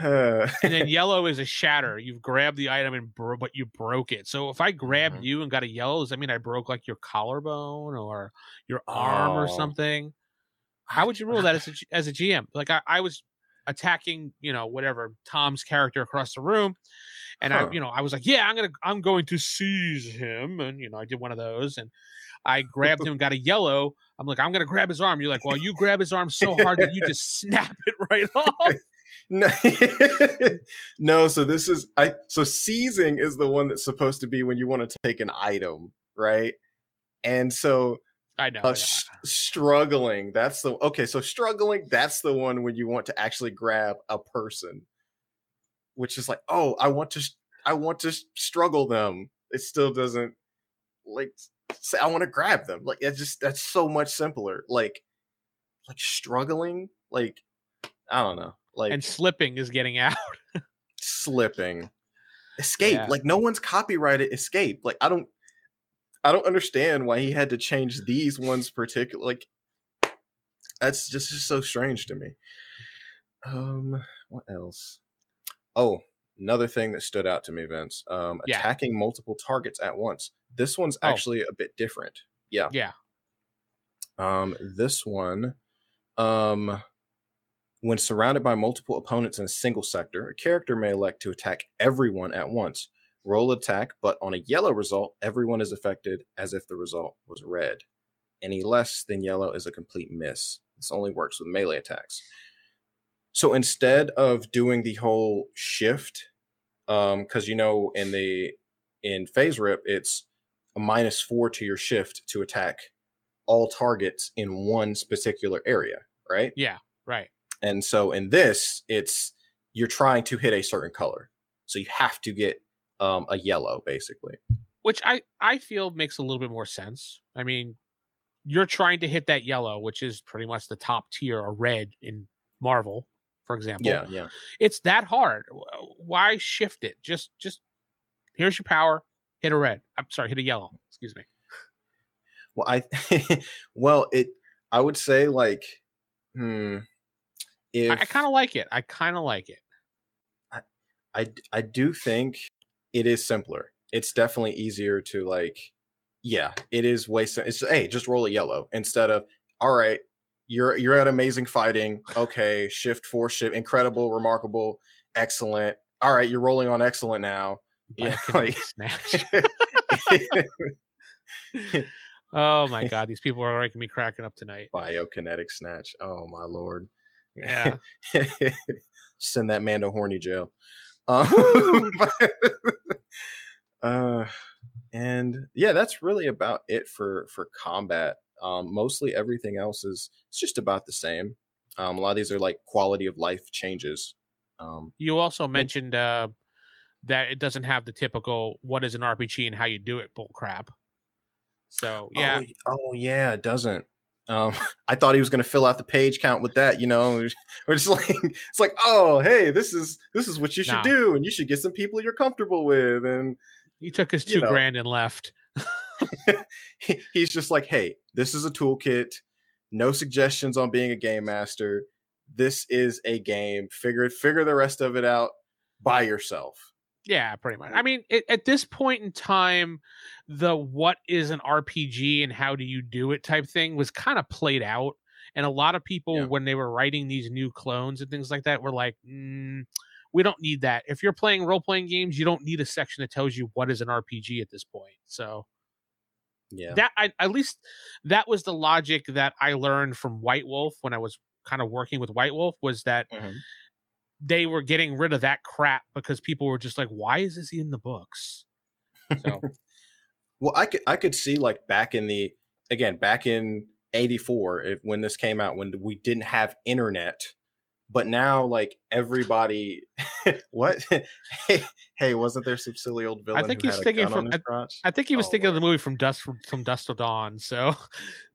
And then [LAUGHS] yellow is a shatter. You've grabbed the item and bro- but you broke it. So if I grabbed Mhm. you and got a yellow, does that mean I broke like your collarbone or your arm or Oh. something? How would you rule that as a, as a GM? Like I, I was attacking, you know, whatever Tom's character across the room, and Huh. I, you know, I was like, yeah, I'm gonna, I'm going to seize him, and you know, I did one of those, and I grabbed him, got a yellow. I'm like, I'm gonna grab his arm. You're like, well, you grab his arm so hard that you [LAUGHS] just snap it right off. no, [LAUGHS] no, so this is I so seizing is the one that's supposed to be when you want to take an item, right? And so I know. I uh, know. s- struggling, that's the okay, so struggling, that's the one when you want to actually grab a person, which is like, oh, I want to I want to struggle them. It still doesn't like say I want to grab them. Like it's just that's so much simpler. Like like struggling, like I don't know. Like and slipping is getting [LAUGHS] out. slipping escape Yeah. like no one's copyrighted escape like i don't i don't understand why he had to change these ones particular like that's just, just so strange to me um what else oh another thing that stood out to me vince um Yeah. attacking multiple targets at once this one's Oh. actually a bit different yeah Yeah. um, this one, um, when surrounded by multiple opponents in a single sector, a character may elect to attack everyone at once. Roll attack, but on a yellow result, everyone is affected as if the result was red. Any less than yellow is a complete miss. This only works with melee attacks. So instead of doing the whole shift, um, because you know in the in Faserip, it's a minus four to your shift to attack all targets in one particular area, right? Yeah. Right. And so in this, it's you're trying to hit a certain color. So you have to get um, a yellow, basically. Which I I feel makes a little bit more sense. I mean, you're trying to hit that yellow, which is pretty much the top tier or red in Marvel, for example. Yeah, yeah. It's that hard. Why shift it? Just just here's your power. Hit a red. I'm sorry, hit a yellow. Excuse me. Well, I [LAUGHS] well, it I would say like hmm if I, I kind of like it. I kind of like it. I I do think it is simpler. It's definitely easier to like yeah, it is way sim- it's hey, just roll a yellow instead of all right, you're you're at amazing fighting. Okay, shift four shift incredible, remarkable, excellent. All right, you're rolling on excellent now. Yeah, like- snatch. [LAUGHS] [LAUGHS] oh my god, these people are making me cracking up tonight. Biokinetic snatch. Oh my lord. Yeah. [LAUGHS] Send that man to horny jail. Um, [LAUGHS] uh, and yeah, that's really about it for for combat. Um, mostly everything else is it's just about the same. Um, a lot of these are like quality of life changes. Um, You also mentioned uh, that it doesn't have the typical "what is an RPG and how you do it" bull crap. So yeah, Oh, oh yeah, it doesn't. Um, [LAUGHS] I thought he was going to fill out the page count with that. You know, [LAUGHS] we're just like it's like, oh, hey, this is this is what you should Nah. do, and you should get some people you're comfortable with, and he took his two know. grand and left. [LAUGHS] he- he's just like, hey, this is a toolkit. No suggestions on being a game master. This is a game. Figure it. Figure the rest of it out by yourself. Yeah, pretty much. I mean, it, at this point in time, the what is an RPG and how do you do it type thing was kind of played out. And a lot of people, Yeah. when they were writing these new clones and things like that, were like, mm, we don't need that. If you're playing role playing games, you don't need a section that tells you what is an RPG at this point. So Yeah. that I, at least that was the logic that I learned from White Wolf when I was kind of working with White Wolf was that Mhm. They were getting rid of that crap because people were just like, why is this in the books? So [LAUGHS] Well, I could I could see like back in the again back in '84 when this came out when we didn't have internet, but now like everybody, [LAUGHS] what? hey, hey, wasn't there some silly old villain? I think he's thinking from- crotch? I think he was Oh, thinking of the movie from Dust from, from Dust to Dawn. So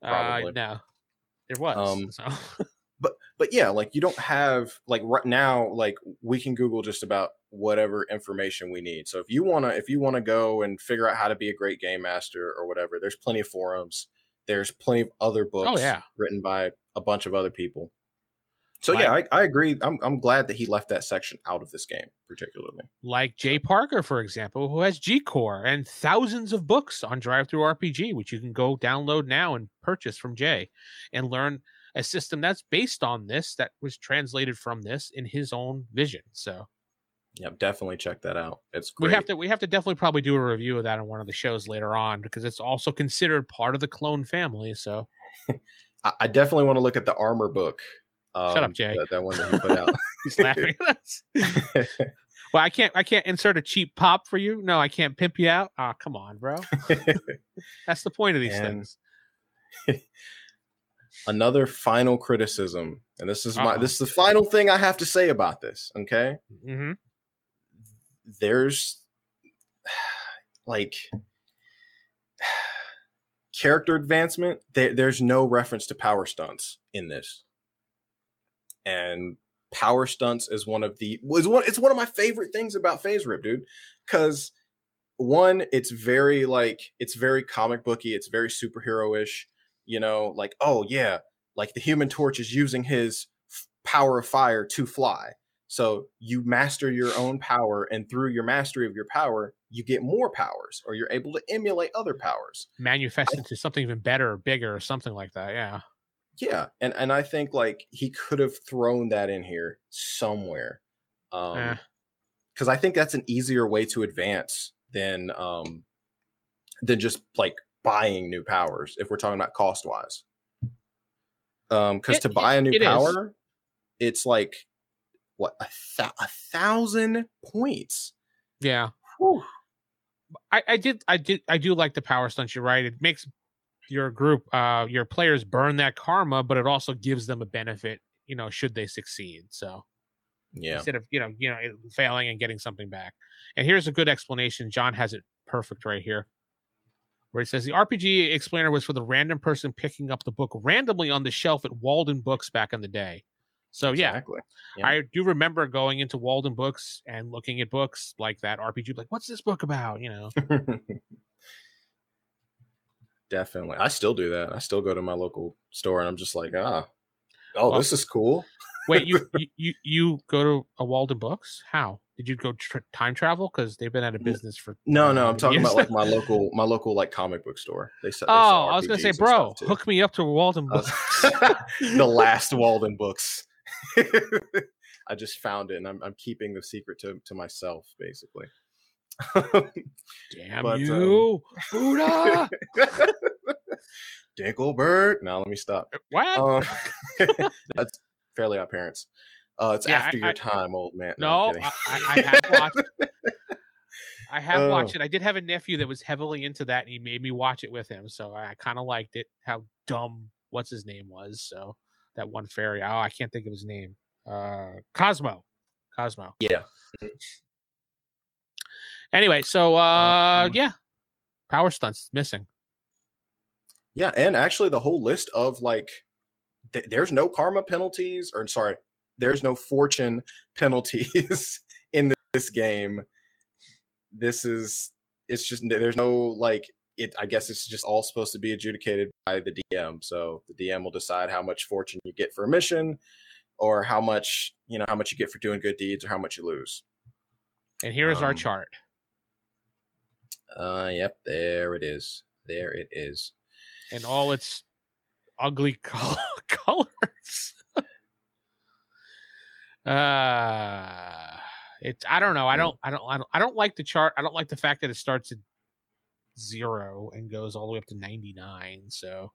uh, no, it was. Um, so [LAUGHS] but yeah like you don't have like right now like we can google just about whatever information we need so if you want to if you want to go and figure out how to be a great game master or whatever there's plenty of forums there's plenty of other oh, books Oh, yeah. written by a bunch of other people. So Like- yeah, I, I agree. I'm I'm glad that he left that section out of this game, particularly. like Jay Parker, for example, who has G Core and thousands of books on DriveThruRPG, which you can go download now and purchase from Jay and learn a system that's based on this, that was translated from this in his own vision. So Yep, definitely check that out. It's we have to we have to definitely probably do a review of that on one of the shows later on because it's also considered part of the clone family. So [LAUGHS] I, I definitely want to look at the armor book. Um, Shut up, Jay. That, that one that he put out. [LAUGHS] he's laughing at us. [LAUGHS] Well, I can't I can't insert a cheap pop for you. No, I can't pimp you out. Ah, come on, bro. That's the point of these And- things. Another final criticism, and this is my Uh-oh. this is the final thing I have to say about this. Okay, hmm there's like character advancement there, there's no reference to power stunts in this and power stunts is one of the was one it's one of my favorite things about Faserip dude because one it's very like it's very comic booky it's very superhero-ish you know like oh yeah like the human torch is using his f- power of fire to fly so you master your own power, and through your mastery of your power, you get more powers, or you're able to emulate other powers. Manifest into something even better or bigger or something like that. Yeah. Yeah, and and I think like he could have thrown that in here somewhere, um, Eh. because I think that's an easier way to advance than um than just like buying new powers. If we're talking about cost wise, um, because to buy a new it is. power, it's like what a, thou- a thousand points. Yeah. Whew. I, I did I did I do like the power stunts. You're right. It makes your group uh your players burn that karma, but it also gives them a benefit, you know, should they succeed. So Yeah. instead of you know, you know, failing and getting something back. And here's a good explanation. John has it perfect right here. Where he says the RPG explainer was for the random person picking up the book randomly on the shelf at Waldenbooks back in the day. So yeah, Exactly. Yeah. I do remember going into Waldenbooks and looking at books like that RPG, like, what's this book about? You know, [LAUGHS] Definitely. I still do that. I still go to my local store and I'm just like, ah, oh, Well- this is cool. wait, you, [LAUGHS] you you you go to a Waldenbooks? How did you go tr- time travel? Because they've been out of business for No, no, uh, I'm talking years. about like my [LAUGHS] local, my local like comic book store. They sell. oh, I was gonna say, bro, hook me up to Walden Uh, Books. [LAUGHS] the [LAUGHS] last Waldenbooks. I just found it and I'm, I'm keeping the secret to, to myself, basically. Damn but, um, you, Buddha! Dinkleberg. Now let me stop. what? Um, that's fairly odd parents. Uh, it's Yeah, after I- your I- time, old man. I'm no. I, I, I have watched. [LAUGHS] I have Oh. watched it. I did have a nephew that was heavily into that, and he made me watch it with him. So I kind of liked it. How dumb what's his name was. So that one fairy. Oh, I can't think of his name. Uh, Cosmo. Cosmo. yeah. Anyway, so uh, Um, yeah, power stunts missing. Yeah, and actually, the whole list of like, th- there's no karma penalties, or sorry, there's no fortune penalties [LAUGHS] in this game. This is, it's just there's no like it. I guess it's just all supposed to be adjudicated by the DM. So the DM will decide how much fortune you get for a mission, or how much you know how much you get for doing good deeds, or how much you lose. And here is our um, chart. Uh, yep, there it is. There it is. and all its ugly [LAUGHS] col- colors. Uh it's I don't know. I don't I don't I don't I don't like the chart. I don't like the fact that it starts at zero and goes all the way up to 99. So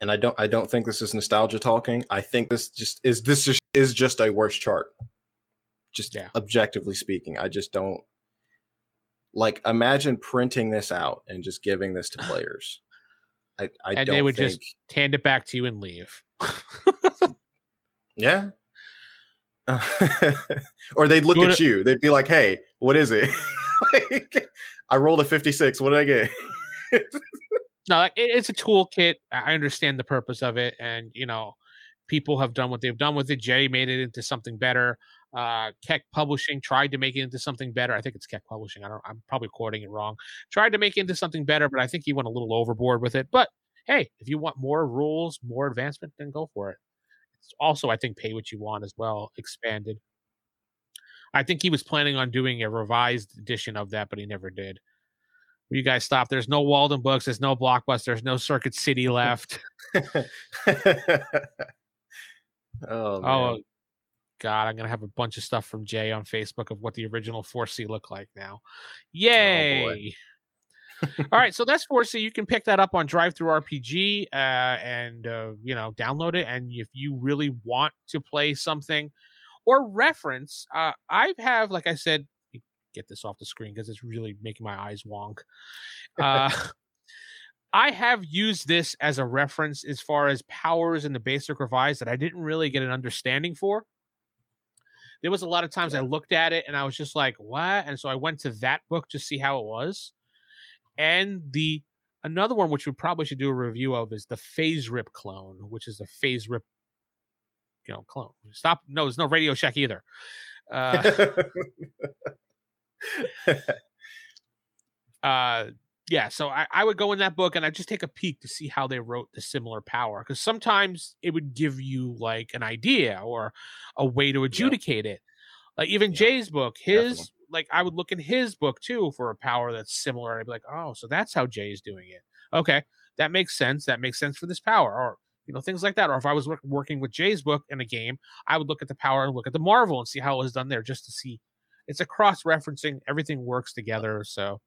and I don't I don't think this is nostalgia talking. I think this just is this just is just a worse chart. Just Yeah. objectively speaking, I just don't like imagine printing this out and just giving this to [SIGHS] players. I I And they would think, just- hand it back to you and leave. [LAUGHS] yeah. [LAUGHS] or they'd look Go at to- you. They'd be like, "Hey, what is it?" [LAUGHS] like, I rolled a fifty-six. What did I get? [LAUGHS] no, like, it, it's a toolkit. I understand the purpose of it, and you know, people have done what they've done with it. Jay made it into something better. Uh, Keck Publishing tried to make it into something better. I think it's Keck Publishing. I don't. I'm probably quoting it wrong. Tried to make it into something better, but I think he went a little overboard with it. But hey, if you want more rules, more advancement, then go for it. Also, I think, pay what you want as well, expanded. I think he was planning on doing a revised edition of that, but he never did. You guys stop. There's no Waldenbooks. There's no Blockbuster. There's no Circuit City left. [LAUGHS] oh, oh, God. I'm going to have a bunch of stuff from Jay on Facebook of what the original 4C look like now. Oh, Yay. All right, so that's 4C. You can pick that up on DriveThruRPG uh, and uh, you know download it. And if you really want to play something or reference, uh, I have, like I said, get this off the screen because it's really making my eyes wonk. Uh, [LAUGHS] I have used this as a reference as far as powers in the basic revise that I didn't really get an understanding for. There was a lot of times I looked at it and I was just like, "What?" And so I went to that book to see how it was and the another one which we probably should do a review of is the Faserip clone, which is the FASERIP, you know, clone. Stop. No, there's no Radio Shack either. Uh, [LAUGHS] uh, yeah, so I, I would go in that book and I just take a peek to see how they wrote the similar power because sometimes it would give you like an idea or a way to adjudicate yeah. it. Like even yeah. Jay's book, his like I would look in his book too for a power that's similar. I'd be like, oh, so that's how Jay is doing it. Okay, that makes sense. That makes sense for this power, or you know things like that. Or if I was working with Jay's book in a game, I would look at the power and look at the Marvel and see how it was done there, just to see. It's a cross referencing. Everything works together. So,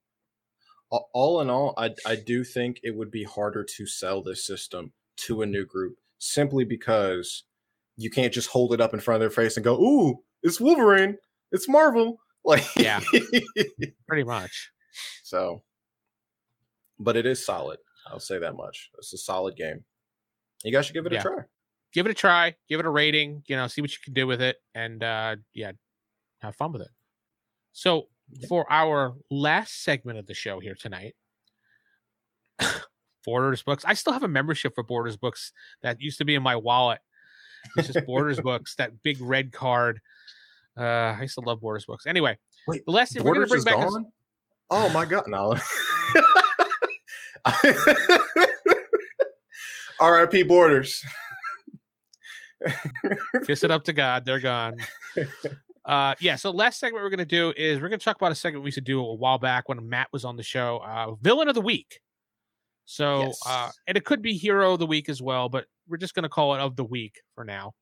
all in all, I I do think it would be harder to sell this system to a new group simply because you can't just hold it up in front of their face and go, "Ooh, it's Wolverine, it's Marvel." Like yeah, [LAUGHS] pretty much. So, but it is solid. I'll say that much. It's a solid game. You guys should give it yeah. a try. Give it a try. Give it a rating. You know, see what you can do with it, and uh yeah, have fun with it. So for our last segment of the show here tonight, [COUGHS] Borders Books. I still have a membership for Borders Books that used to be in my wallet. It's just Borders [LAUGHS] Books, that big red card. Uh, I used to love Borders books. Anyway, Wait, the last thing we're gonna bring back. Gone? A... Oh my god, no. [LAUGHS] R.I.P. Borders. Kiss it up to God. They're gone. Uh, yeah. So last segment we're gonna do is we're gonna talk about a segment we used to do a while back when Matt was on the show. Uh, Villain of the week. So, yes. uh, and it could be Hero of the Week as well, but we're just gonna call it of the week for now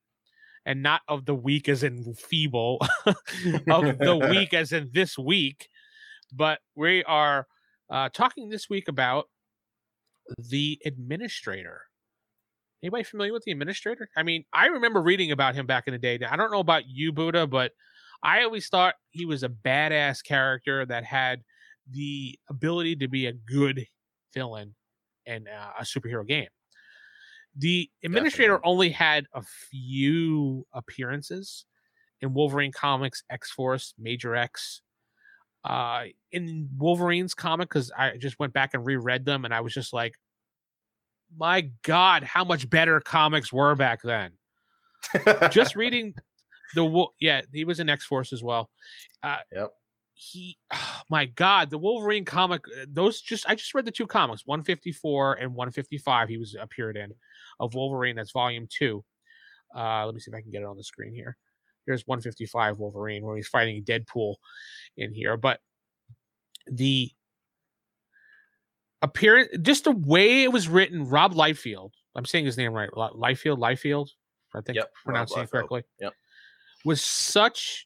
and not of the week as in feeble, [LAUGHS] of the week [LAUGHS] as in this week. But we are uh, talking this week about the administrator. Anybody familiar with the administrator? I mean, I remember reading about him back in the day. I don't know about you, Buddha, but I always thought he was a badass character that had the ability to be a good villain in uh, a superhero game. The administrator Definitely. only had a few appearances in Wolverine comics, X Force, Major X. Uh, in Wolverine's comic, because I just went back and reread them, and I was just like, my God, how much better comics were back then. just [LAUGHS] reading the yeah, he was in X Force as well. Uh, yep he oh [SIGHS] my god the wolverine comic uh, those just i just read the two comics 154 and 155 he was appeared in of wolverine that's volume two. Uh let me see if i can get it on the screen here. Here's 155 wolverine where he's fighting deadpool in here but the appearance just the way it was written rob liefeld i'm saying his name right liefeld liefeld i think yep, pronouncing it correctly yep. was such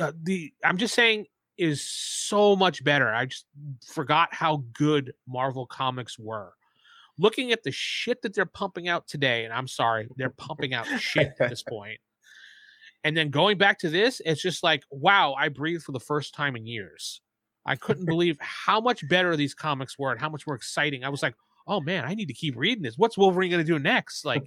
uh, the I'm just saying is so much better. I just forgot how good Marvel comics were. Looking at the shit that they're pumping out today, and I'm sorry, they're pumping out shit at this [LAUGHS] point. And then going back to this, it's just like, wow, I breathed for the first time in years. I couldn't [LAUGHS] believe how much better these comics were and how much more exciting. I was like, oh man, I need to keep reading this. What's Wolverine going to do next? Like,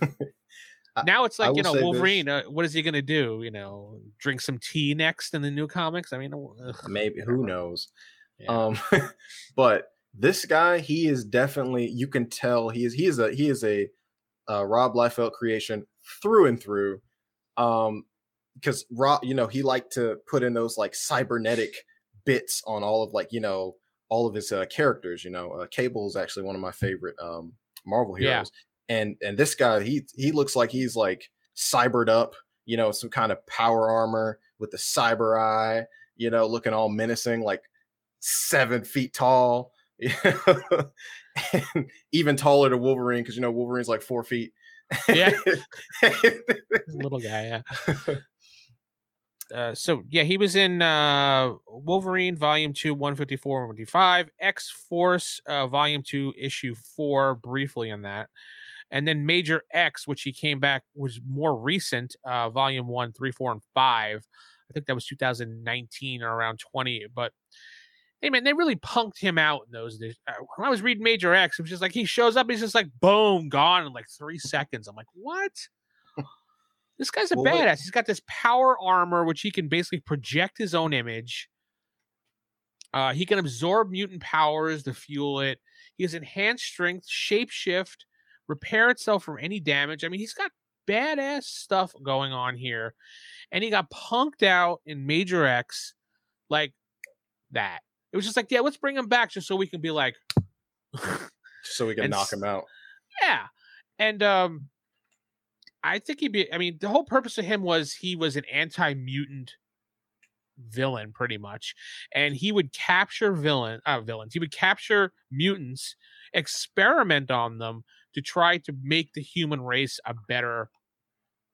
[LAUGHS] now it's like you know Wolverine. Uh, what is he gonna do? You know, drink some tea next in the new comics. I mean, ugh, maybe who knows? Yeah. Um, [LAUGHS] but this guy, he is definitely. You can tell he is. He is a. He is a uh, Rob Liefeld creation through and through. Um, because Rob, you know, he liked to put in those like cybernetic bits on all of like you know all of his uh, characters. You know, uh, Cable is actually one of my favorite um, Marvel heroes, and and this guy he he looks like he's like cybered up. You know, some kind of power armor with the cyber eye. You know, looking all menacing, like seven feet tall. [LAUGHS] and even taller than Wolverine because you know Wolverine's like four feet. Yeah. [LAUGHS] little guy. Yeah. Uh, so yeah, he was in uh, Wolverine Volume Two, One Fifty Four, One Fifty Five, X Force uh, Volume Two, Issue Four, briefly in that, and then Major X, which he came back was more recent, uh, Volume One, Three, Four, and Five. I think that was 2019 or around 20. But hey, man, they really punked him out in those days. Uh, when I was reading Major X, it was just like he shows up, he's just like boom, gone in like three seconds. I'm like, what? This guy's a Well, badass. He's got this power armor, which he can basically project his own image. Uh, he can absorb mutant powers to fuel it. He has enhanced strength, shapeshift, repair itself from any damage. I mean, he's got badass stuff going on here. And he got punked out in Major X like that. It was just like, yeah, let's bring him back just so we can be like, [LAUGHS] so we can And knock him out. yeah. And um I think he'd be I mean, the whole purpose of him was he was an anti-mutant villain pretty much. And he would capture villain uh villains. He would capture mutants, experiment on them to try to make the human race a better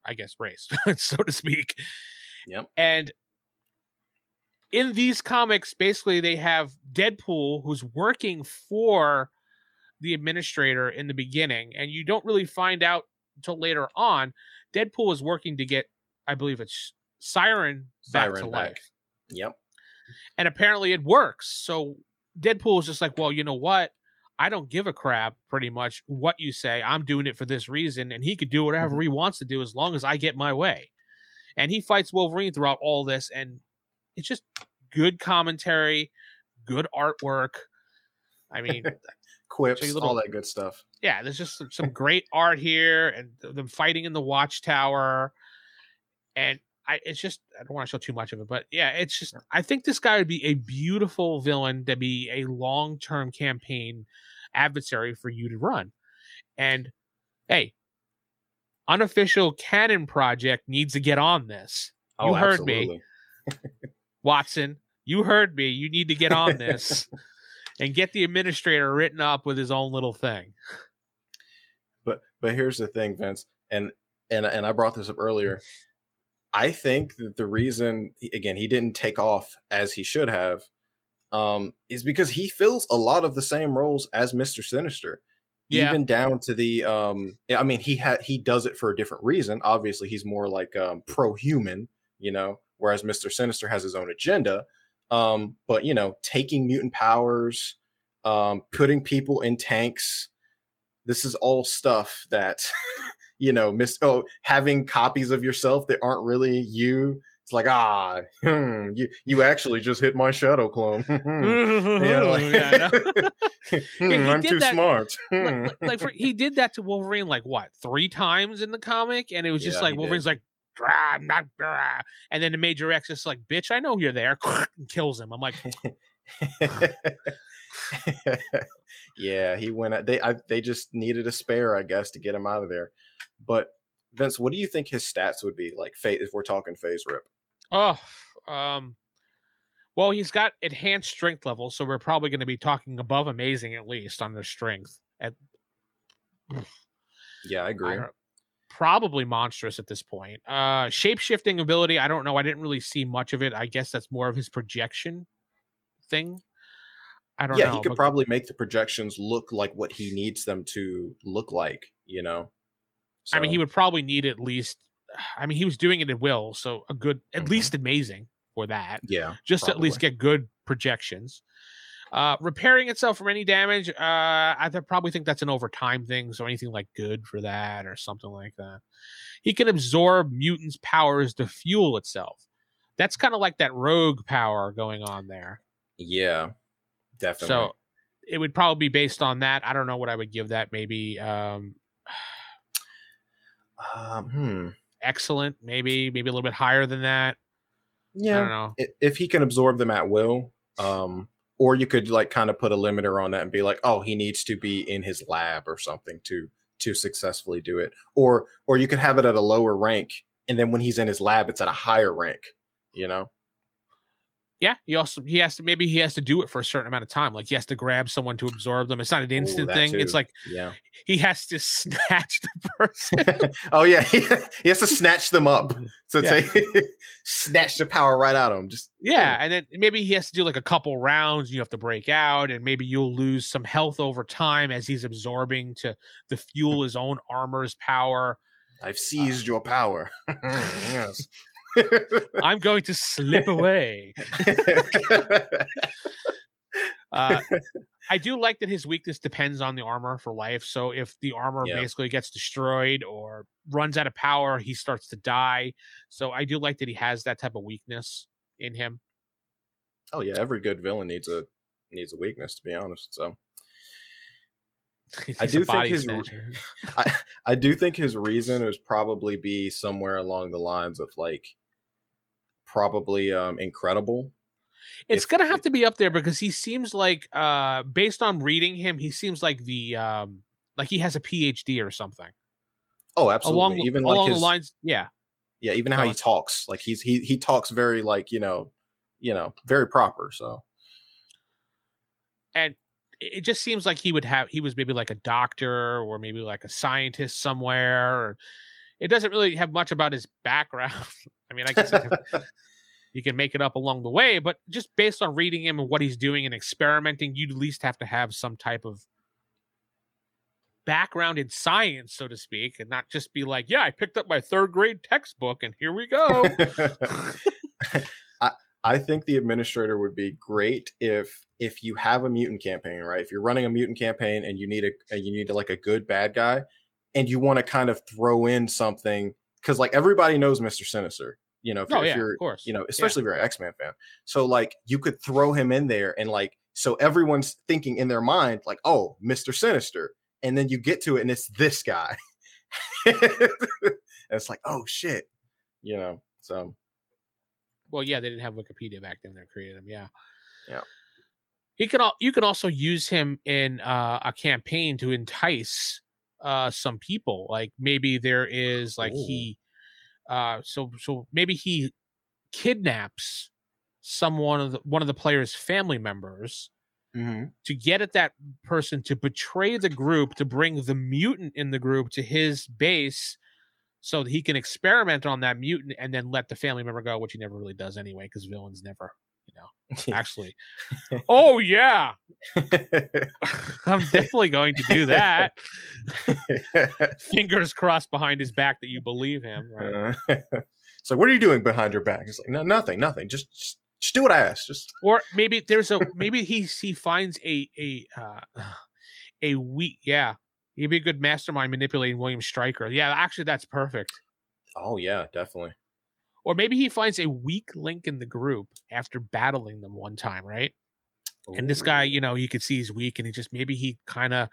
I guess race, [LAUGHS] so to speak. Yep. And in these comics, basically, they have Deadpool who's working for the administrator in the beginning, and you don't really find out until later on. Deadpool is working to get, I believe it's Siren back to Siren life. Yep. and apparently it works. So Deadpool is just like, well, you know what? I don't give a crap, pretty much what you say. I'm doing it for this reason, and he could do whatever mm-hmm. he wants to do as long as I get my way. And he fights Wolverine throughout all this, and it's just good commentary, good artwork. I mean, [LAUGHS] Quips, little- all that good stuff. yeah, there's just some, some great art here, and them fighting in the Watchtower, and I it's just I don't want to show too much of it, but yeah, it's just I think this guy would be a beautiful villain to be a long term campaign adversary for you to run, and hey, unofficial canon project needs to get on this. You Oh, heard me. [LAUGHS] Watson, you heard me. You need to get on this [LAUGHS] and get the administrator written up with his own little thing. But but here's the thing, Vince, and and and I brought this up earlier. I think that the reason again he didn't take off as he should have um is because he fills a lot of the same roles as Mr. Sinister. Yeah. Even down to the um I mean he had he does it for a different reason. Obviously he's more like um pro-human, you know, whereas Mr. Sinister has his own agenda. Um but you know, taking mutant powers, um putting people in tanks, this is all stuff that [LAUGHS] you know miss oh having copies of yourself that aren't really you it's like ah hmm, you you actually just hit my shadow clone [LAUGHS] Hmm. [LAUGHS] yeah, like, [LAUGHS] Yeah, hmm, I'm too that- smart like, Hmm. like- like for, he did that to Wolverine like what three times in the comic, and it was just Yeah, like Wolverine's like, "Drah, I'm not, drah." and then the Major X is like, bitch, I know you're there, and kills him. I'm like, yeah he went out- they I, they just needed a spare i guess to get him out of there but vince what do you think his stats would be like if we're talking Faserip oh, um, well, he's got enhanced strength level, so we're probably going to be talking above amazing at least on the strength. At yeah i I agree don't- probably monstrous at this point. Uh shape shifting ability, I don't know. I didn't really see much of it. I guess that's more of his projection thing. I don't yeah, know. he could but- probably make the projections look like what he needs them to look like, you know. I mean, he would probably need at least [SIGHS] I mean, he was doing it at will, so a good at Mhm. least amazing for that. yeah, Just to at least get good projections. Uh repairing itself from any damage, uh I th- probably think that's an overtime thing, so anything like good for that or something like that. He can absorb mutants' powers to fuel itself. That's kind of like that rogue power going on there. yeah, definitely. So it would probably be based on that. I don't know what I would give that. Maybe um um, hmm. excellent, maybe, maybe a little bit higher than that. Yeah. I don't yeah, know. if he can absorb them at will, um, or you could like kind of put a limiter on that and be like, oh, he needs to be in his lab or something to to successfully do it, or or you could have it at a lower rank, and then when he's in his lab, it's at a higher rank. You know, Yeah, he also he has to maybe he has to do it for a certain amount of time. Like he has to grab someone to absorb them. It's not an instant that thing. It's like yeah. he has to [LAUGHS] snatch the person. [LAUGHS] oh yeah, [LAUGHS] he, he has to snatch them up. So Yeah. take snatch the power right out of them. Just Yeah, and then maybe he has to do like a couple rounds. You have to break out, and maybe you'll lose some health over time as he's absorbing to the fuel his own armor's power. I've uh, seized your power. Mm, yes. I'm going to slip away. [LAUGHS] Uh, I do like that his weakness depends on the armor for life. So if the armor Yeah. basically gets destroyed or runs out of power, he starts to die. So I do like that he has that type of weakness in him. oh yeah, every good villain needs a needs a weakness. To be honest, so [LAUGHS] I do think his- [LAUGHS] I I do think his reason is probably be somewhere along the lines of like probably um incredible. It's if- gonna have to be up there because he seems like, uh, based on reading him, he seems like the um, like he has a PhD or something Oh, absolutely. along even along like his the lines. Yeah, yeah, even how he talks, like he's he he talks very like you know you know very proper. So and it just seems like he would have he was maybe like a doctor or maybe like a scientist somewhere or it doesn't really have much about his background [LAUGHS] i mean i guess you can make it up along the way but just based on reading him and what he's doing and experimenting you'd at least have to have some type of background in science so to speak and not just be like yeah i picked up my third grade textbook and here we go [LAUGHS] I I think the administrator would be great if if you have a mutant campaign, right? If you're running a mutant campaign and you need a you need like a good bad guy, and you want to kind of throw in something because like everybody knows Mister Sinister, you know, if, oh you're, if yeah you're of course you know, Yeah. especially if you're an X Men fan. So like you could throw him in there and like so everyone's thinking in their mind like, oh, Mister Sinister, and then you get to it and it's this guy. [LAUGHS] and it's like, oh shit, you know. So Well, yeah, they didn't have Wikipedia back then. They created him. Yeah. Yeah. He can. al- You can also use him in uh, a campaign to entice uh, some people. Like maybe there is like Ooh. he. Uh, so so maybe he kidnaps someone of the, one of the player's family members to get at that person to betray the group to bring the mutant in the group to his base so that he can experiment on that mutant and then let the family member go which he never really does anyway because villains never know [LAUGHS] actually oh yeah [LAUGHS] i'm definitely going to do that [LAUGHS] fingers crossed behind his back that you believe him right Uh, so what are you doing behind your back? It's like no, nothing, nothing. Just, just, just do what I asked. Just or maybe there's a maybe he he finds a a uh [SIGHS] a weak yeah he'd be a good mastermind manipulating william stryker yeah actually that's perfect oh yeah, definitely. Or maybe he finds a weak link in the group after battling them one time right? And this guy you know you could see he's weak and he just maybe he kind of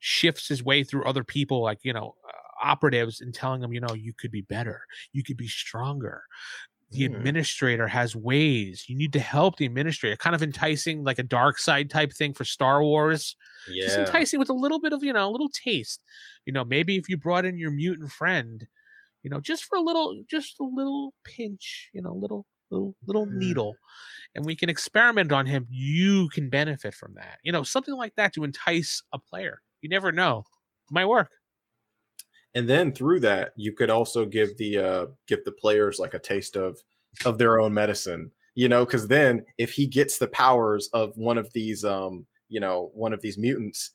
shifts his way through other people like you know uh, operatives and telling them you know you could be better. You could be stronger. The Hmm. administrator has ways. You need to help the administrator. Kind of enticing like a dark side type thing for star wars. Just yeah, enticing with a little bit of you know a little taste. You know maybe if you brought in your mutant friend you know just for a little just a little pinch you know little little little Mm. needle and we can experiment on him you can benefit from that you know something like that to entice a player you never know might work and then through that, you could also give the uh give the players like a taste of of their own medicine. You know, because then if he gets the powers of one of these, um, you know, one of these mutants,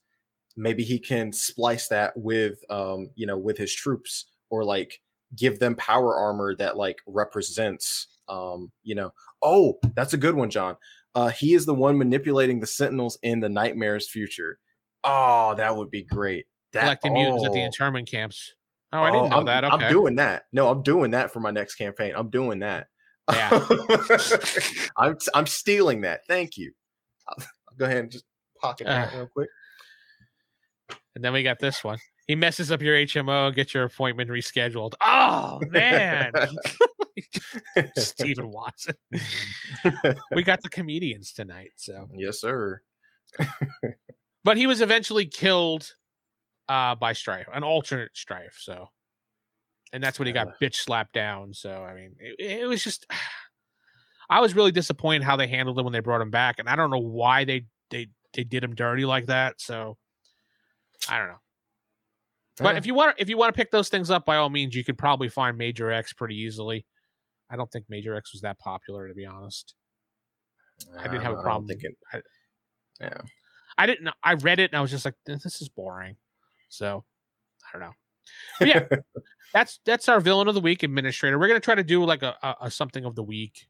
maybe he can splice that with, um, you know, with his troops, or like give them power armor that like represents, um, you know, oh, that's a good one, John. Uh, he is the one manipulating the Sentinels in the Nightmares future. Oh, that would be great. That, collecting mutants at the oh. internment camps oh i didn't Oh, know I'm, that okay I'm doing that. No, I'm doing that for my next campaign. I'm doing that. Yeah. [LAUGHS] I'm I'm stealing that. Thank you. I'll, [LAUGHS] I'll go ahead and just pocket that Uh. real quick. and then we got this one he messes up your hmo get your appointment rescheduled oh man [LAUGHS] Stephen Watson. [LAUGHS] we got the comedians tonight, so yes, sir. [LAUGHS] but he was eventually killed uh by Stryfe, an alternate Stryfe. So, and that's when he got bitch slapped down. So, I mean, it, it was just. [SIGHS] I was really disappointed how they handled him when they brought him back, and I don't know why they they they did him dirty like that. So, I don't know. But if you want if you want to pick those things up, by all means, you could probably find Major X pretty easily. I don't think Major X was that popular, to be honest. I didn't have a problem. Thinking, I, yeah, I didn't. I read it and I was just like, this is boring. So I don't know. But yeah, [LAUGHS] that's that's our villain of the week, administrator. We're gonna try to do like a, a, a something of the week.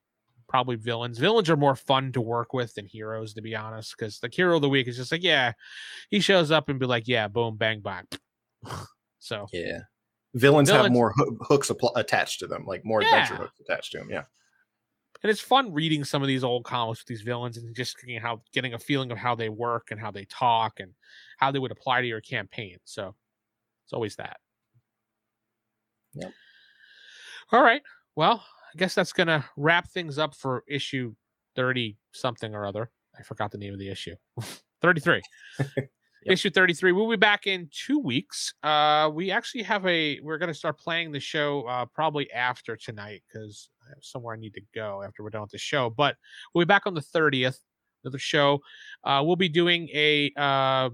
Probably villains. Villains are more fun to work with than heroes, to be honest. Because the hero of the week is just like, yeah, he shows up and be like, yeah, boom, bang, bang. [LAUGHS] So yeah, villains, villains have more ho- hooks apl- attached to them, like more yeah. adventure hooks attached to them. Yeah, and it's fun reading some of these old comics with these villains and just getting how getting a feeling of how they work and how they talk and how they would apply to your campaign. So it's always that. Yep. All right. Well, I guess that's gonna wrap things up for issue thirty something or other. I forgot the name of the issue. [LAUGHS] 33. [LAUGHS] Yep. Issue 33. We'll be back in two weeks. Uh, we actually have a, we're going to start playing the show uh, probably after tonight because I have somewhere I need to go after we're done with the show. But we'll be back on the 30th of the show. Uh, we'll be doing a, uh,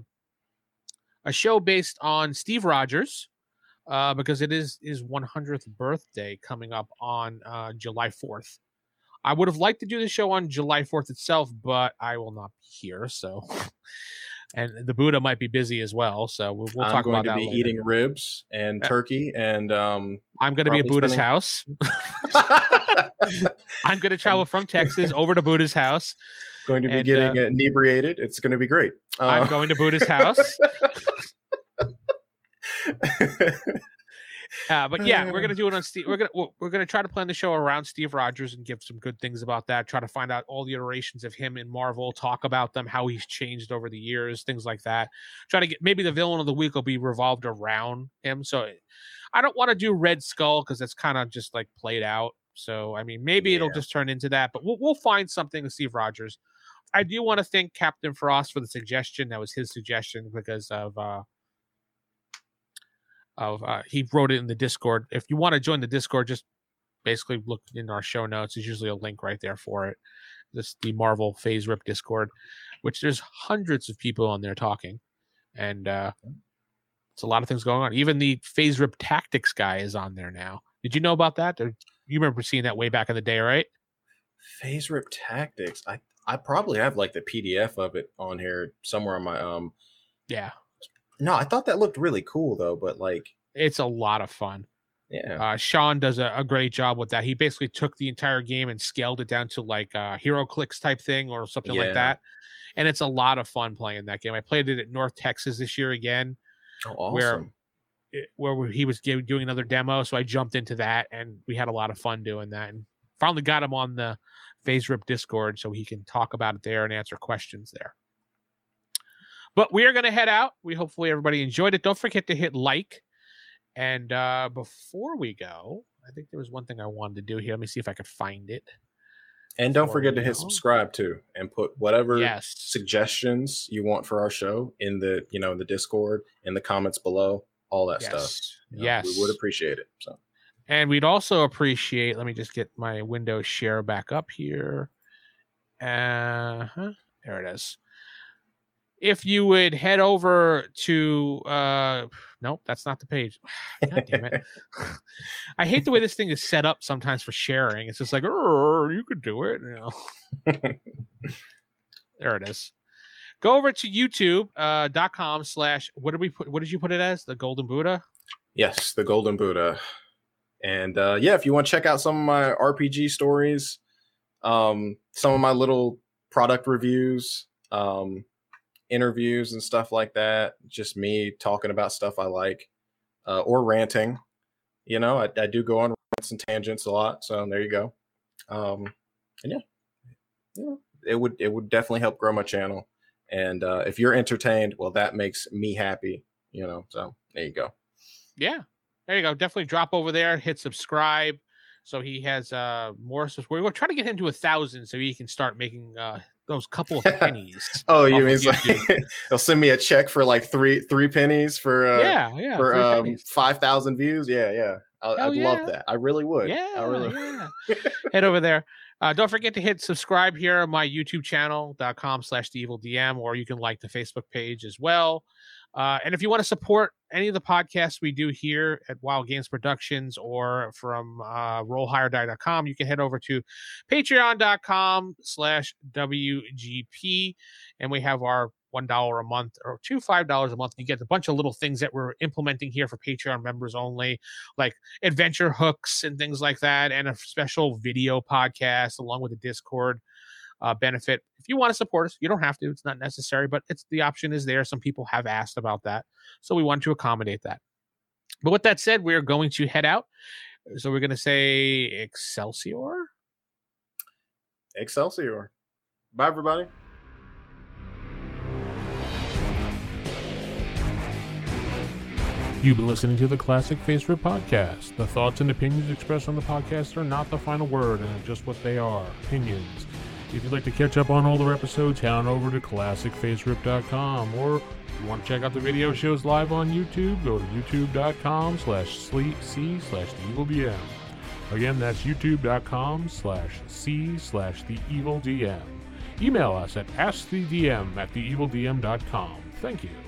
a show based on Steve Rogers uh, because it is his 100th birthday coming up on uh, July 4th. I would have liked to do the show on July 4th itself, but I will not be here. So [LAUGHS] and the Buddha might be busy as well. So we'll, we'll I'm going to be later. eating ribs and Uh, turkey, and um, I'm going to be at Buddha's spending- house. [LAUGHS] I'm going to travel from Texas over to Buddha's house. going to be And, getting inebriated. It's going to be great. I'm Uh, going to Buddha's house. [LAUGHS] [LAUGHS] Uh, but yeah, we're gonna do it on Steve. We're gonna we're- gonna try to plan the show around Steve Rogers and give some good things about that. Try to find out all the iterations of him in Marvel. Talk about them, how he's changed over the years, things like that. Try to get maybe the villain of the week will be revolved around him. So I don't want to do Red Skull because that's kind of just like played out. So I mean, maybe it'll just turn into that. But we'll we'll find something with Steve Rogers. I do want to thank Captain Frost for the suggestion. That was his suggestion because of uh of uh he wrote it in the Discord. If you want to join the Discord, just basically look in our show notes. There's usually a link right there for it. This the Marvel Faserip Discord, which there's hundreds of people on there talking, and uh it's a lot of things going on. Even the Faserip Tactics guy is on there now. Did you know about that? Or you remember seeing that way back in the day, right? Faserip Tactics. I I probably have like the PDF of it on here somewhere on my um. Yeah, No, I thought that looked really cool though, but like, it's a lot of fun. yeah, Uh, Sean does a, a great job with that. He basically took the entire game and scaled it down to like uh, HeroClix type thing or something like that. And it's a lot of fun playing that game. I played it at North Texas this year again, oh, where- awesome. it- where he was gi- doing another demo. So I jumped into that and we had a lot of fun doing that. And finally got him on the Faserip Discord so he can talk about it there and answer questions there. But we are going to head out. We hopefully everybody enjoyed it. Don't forget to hit like. And uh, before we go, I think there was one thing I wanted to do here. Let me see if I could find it. And don't forget to hit subscribe too, and put whatever Yes. suggestions you want for our show in the you know in the Discord, in the comments below, all that stuff. Yes. You know, yes. we would appreciate it. So And we'd also appreciate, let me just get my Windows share back up here. Uh huh. There it is. If you would head over to uh nope, that's not the page. [SIGHS] God damn it. [LAUGHS] [SIGHS] I hate the way this thing is set up sometimes for sharing. It's just like, you could do it. You know. [LAUGHS] there it is. Go over to YouTube uh, dot com slash what did we put what did you put it as? The Golden Buddha? yes, the Golden Buddha, and uh, yeah, if you want to check out some of my RPG stories, um, some of my little product reviews, um, interviews, and stuff like that, just me talking about stuff I like, uh, or ranting. You know, I, I do go on rants and tangents a lot, so there you go. Um, and yeah, yeah, it would it would definitely help grow my channel. And uh, if you're entertained, well, that makes me happy. You know, so there you go. Yeah. There you go. Definitely drop over there, hit subscribe, So he has uh more. We're, we're trying to get him to a thousand so he can start making uh those couple of [LAUGHS] pennies. Oh, you mean like [LAUGHS] they'll send me a check for like three three pennies for uh, yeah, yeah. for um five thousand views? Yeah, yeah. I, I'd yeah. love that. I really would. Yeah, I really. yeah. [LAUGHS] Head over there. Uh, don't forget to hit subscribe here on my YouTube channel.com slash the evil DM, or you can like the Facebook page as well. Uh, and if you want to support any of the podcasts we do here at Wild Games Productions or from uh, rollhigherdie.com, you can head over to patreon.com slash WGP. And we have our $1 a month or two $5 a month. You get a bunch of little things that we're implementing here for Patreon members only, like adventure hooks and things like that, and a special video podcast along with a Discord uh, benefit. If you want to support us, you don't have to. It's not necessary, but it's the option is there. Some people have asked about that, so we want to accommodate that. But with that said, we're going to head out. So we're going to say Excelsior. Excelsior. Bye, everybody. You've been listening to the Classic Faserip Podcast. The thoughts and opinions expressed on the podcast are not the final word and are just what they are opinions. If you'd like to catch up on older episodes, head on over to classicfaserip.com. Or if you want to check out the video shows live on YouTube, go to youtube.com slash c slash the evil DM. Again, that's youtube.com slash c slash the evil DM. Email us at askthedm at theevildm.com. Thank you.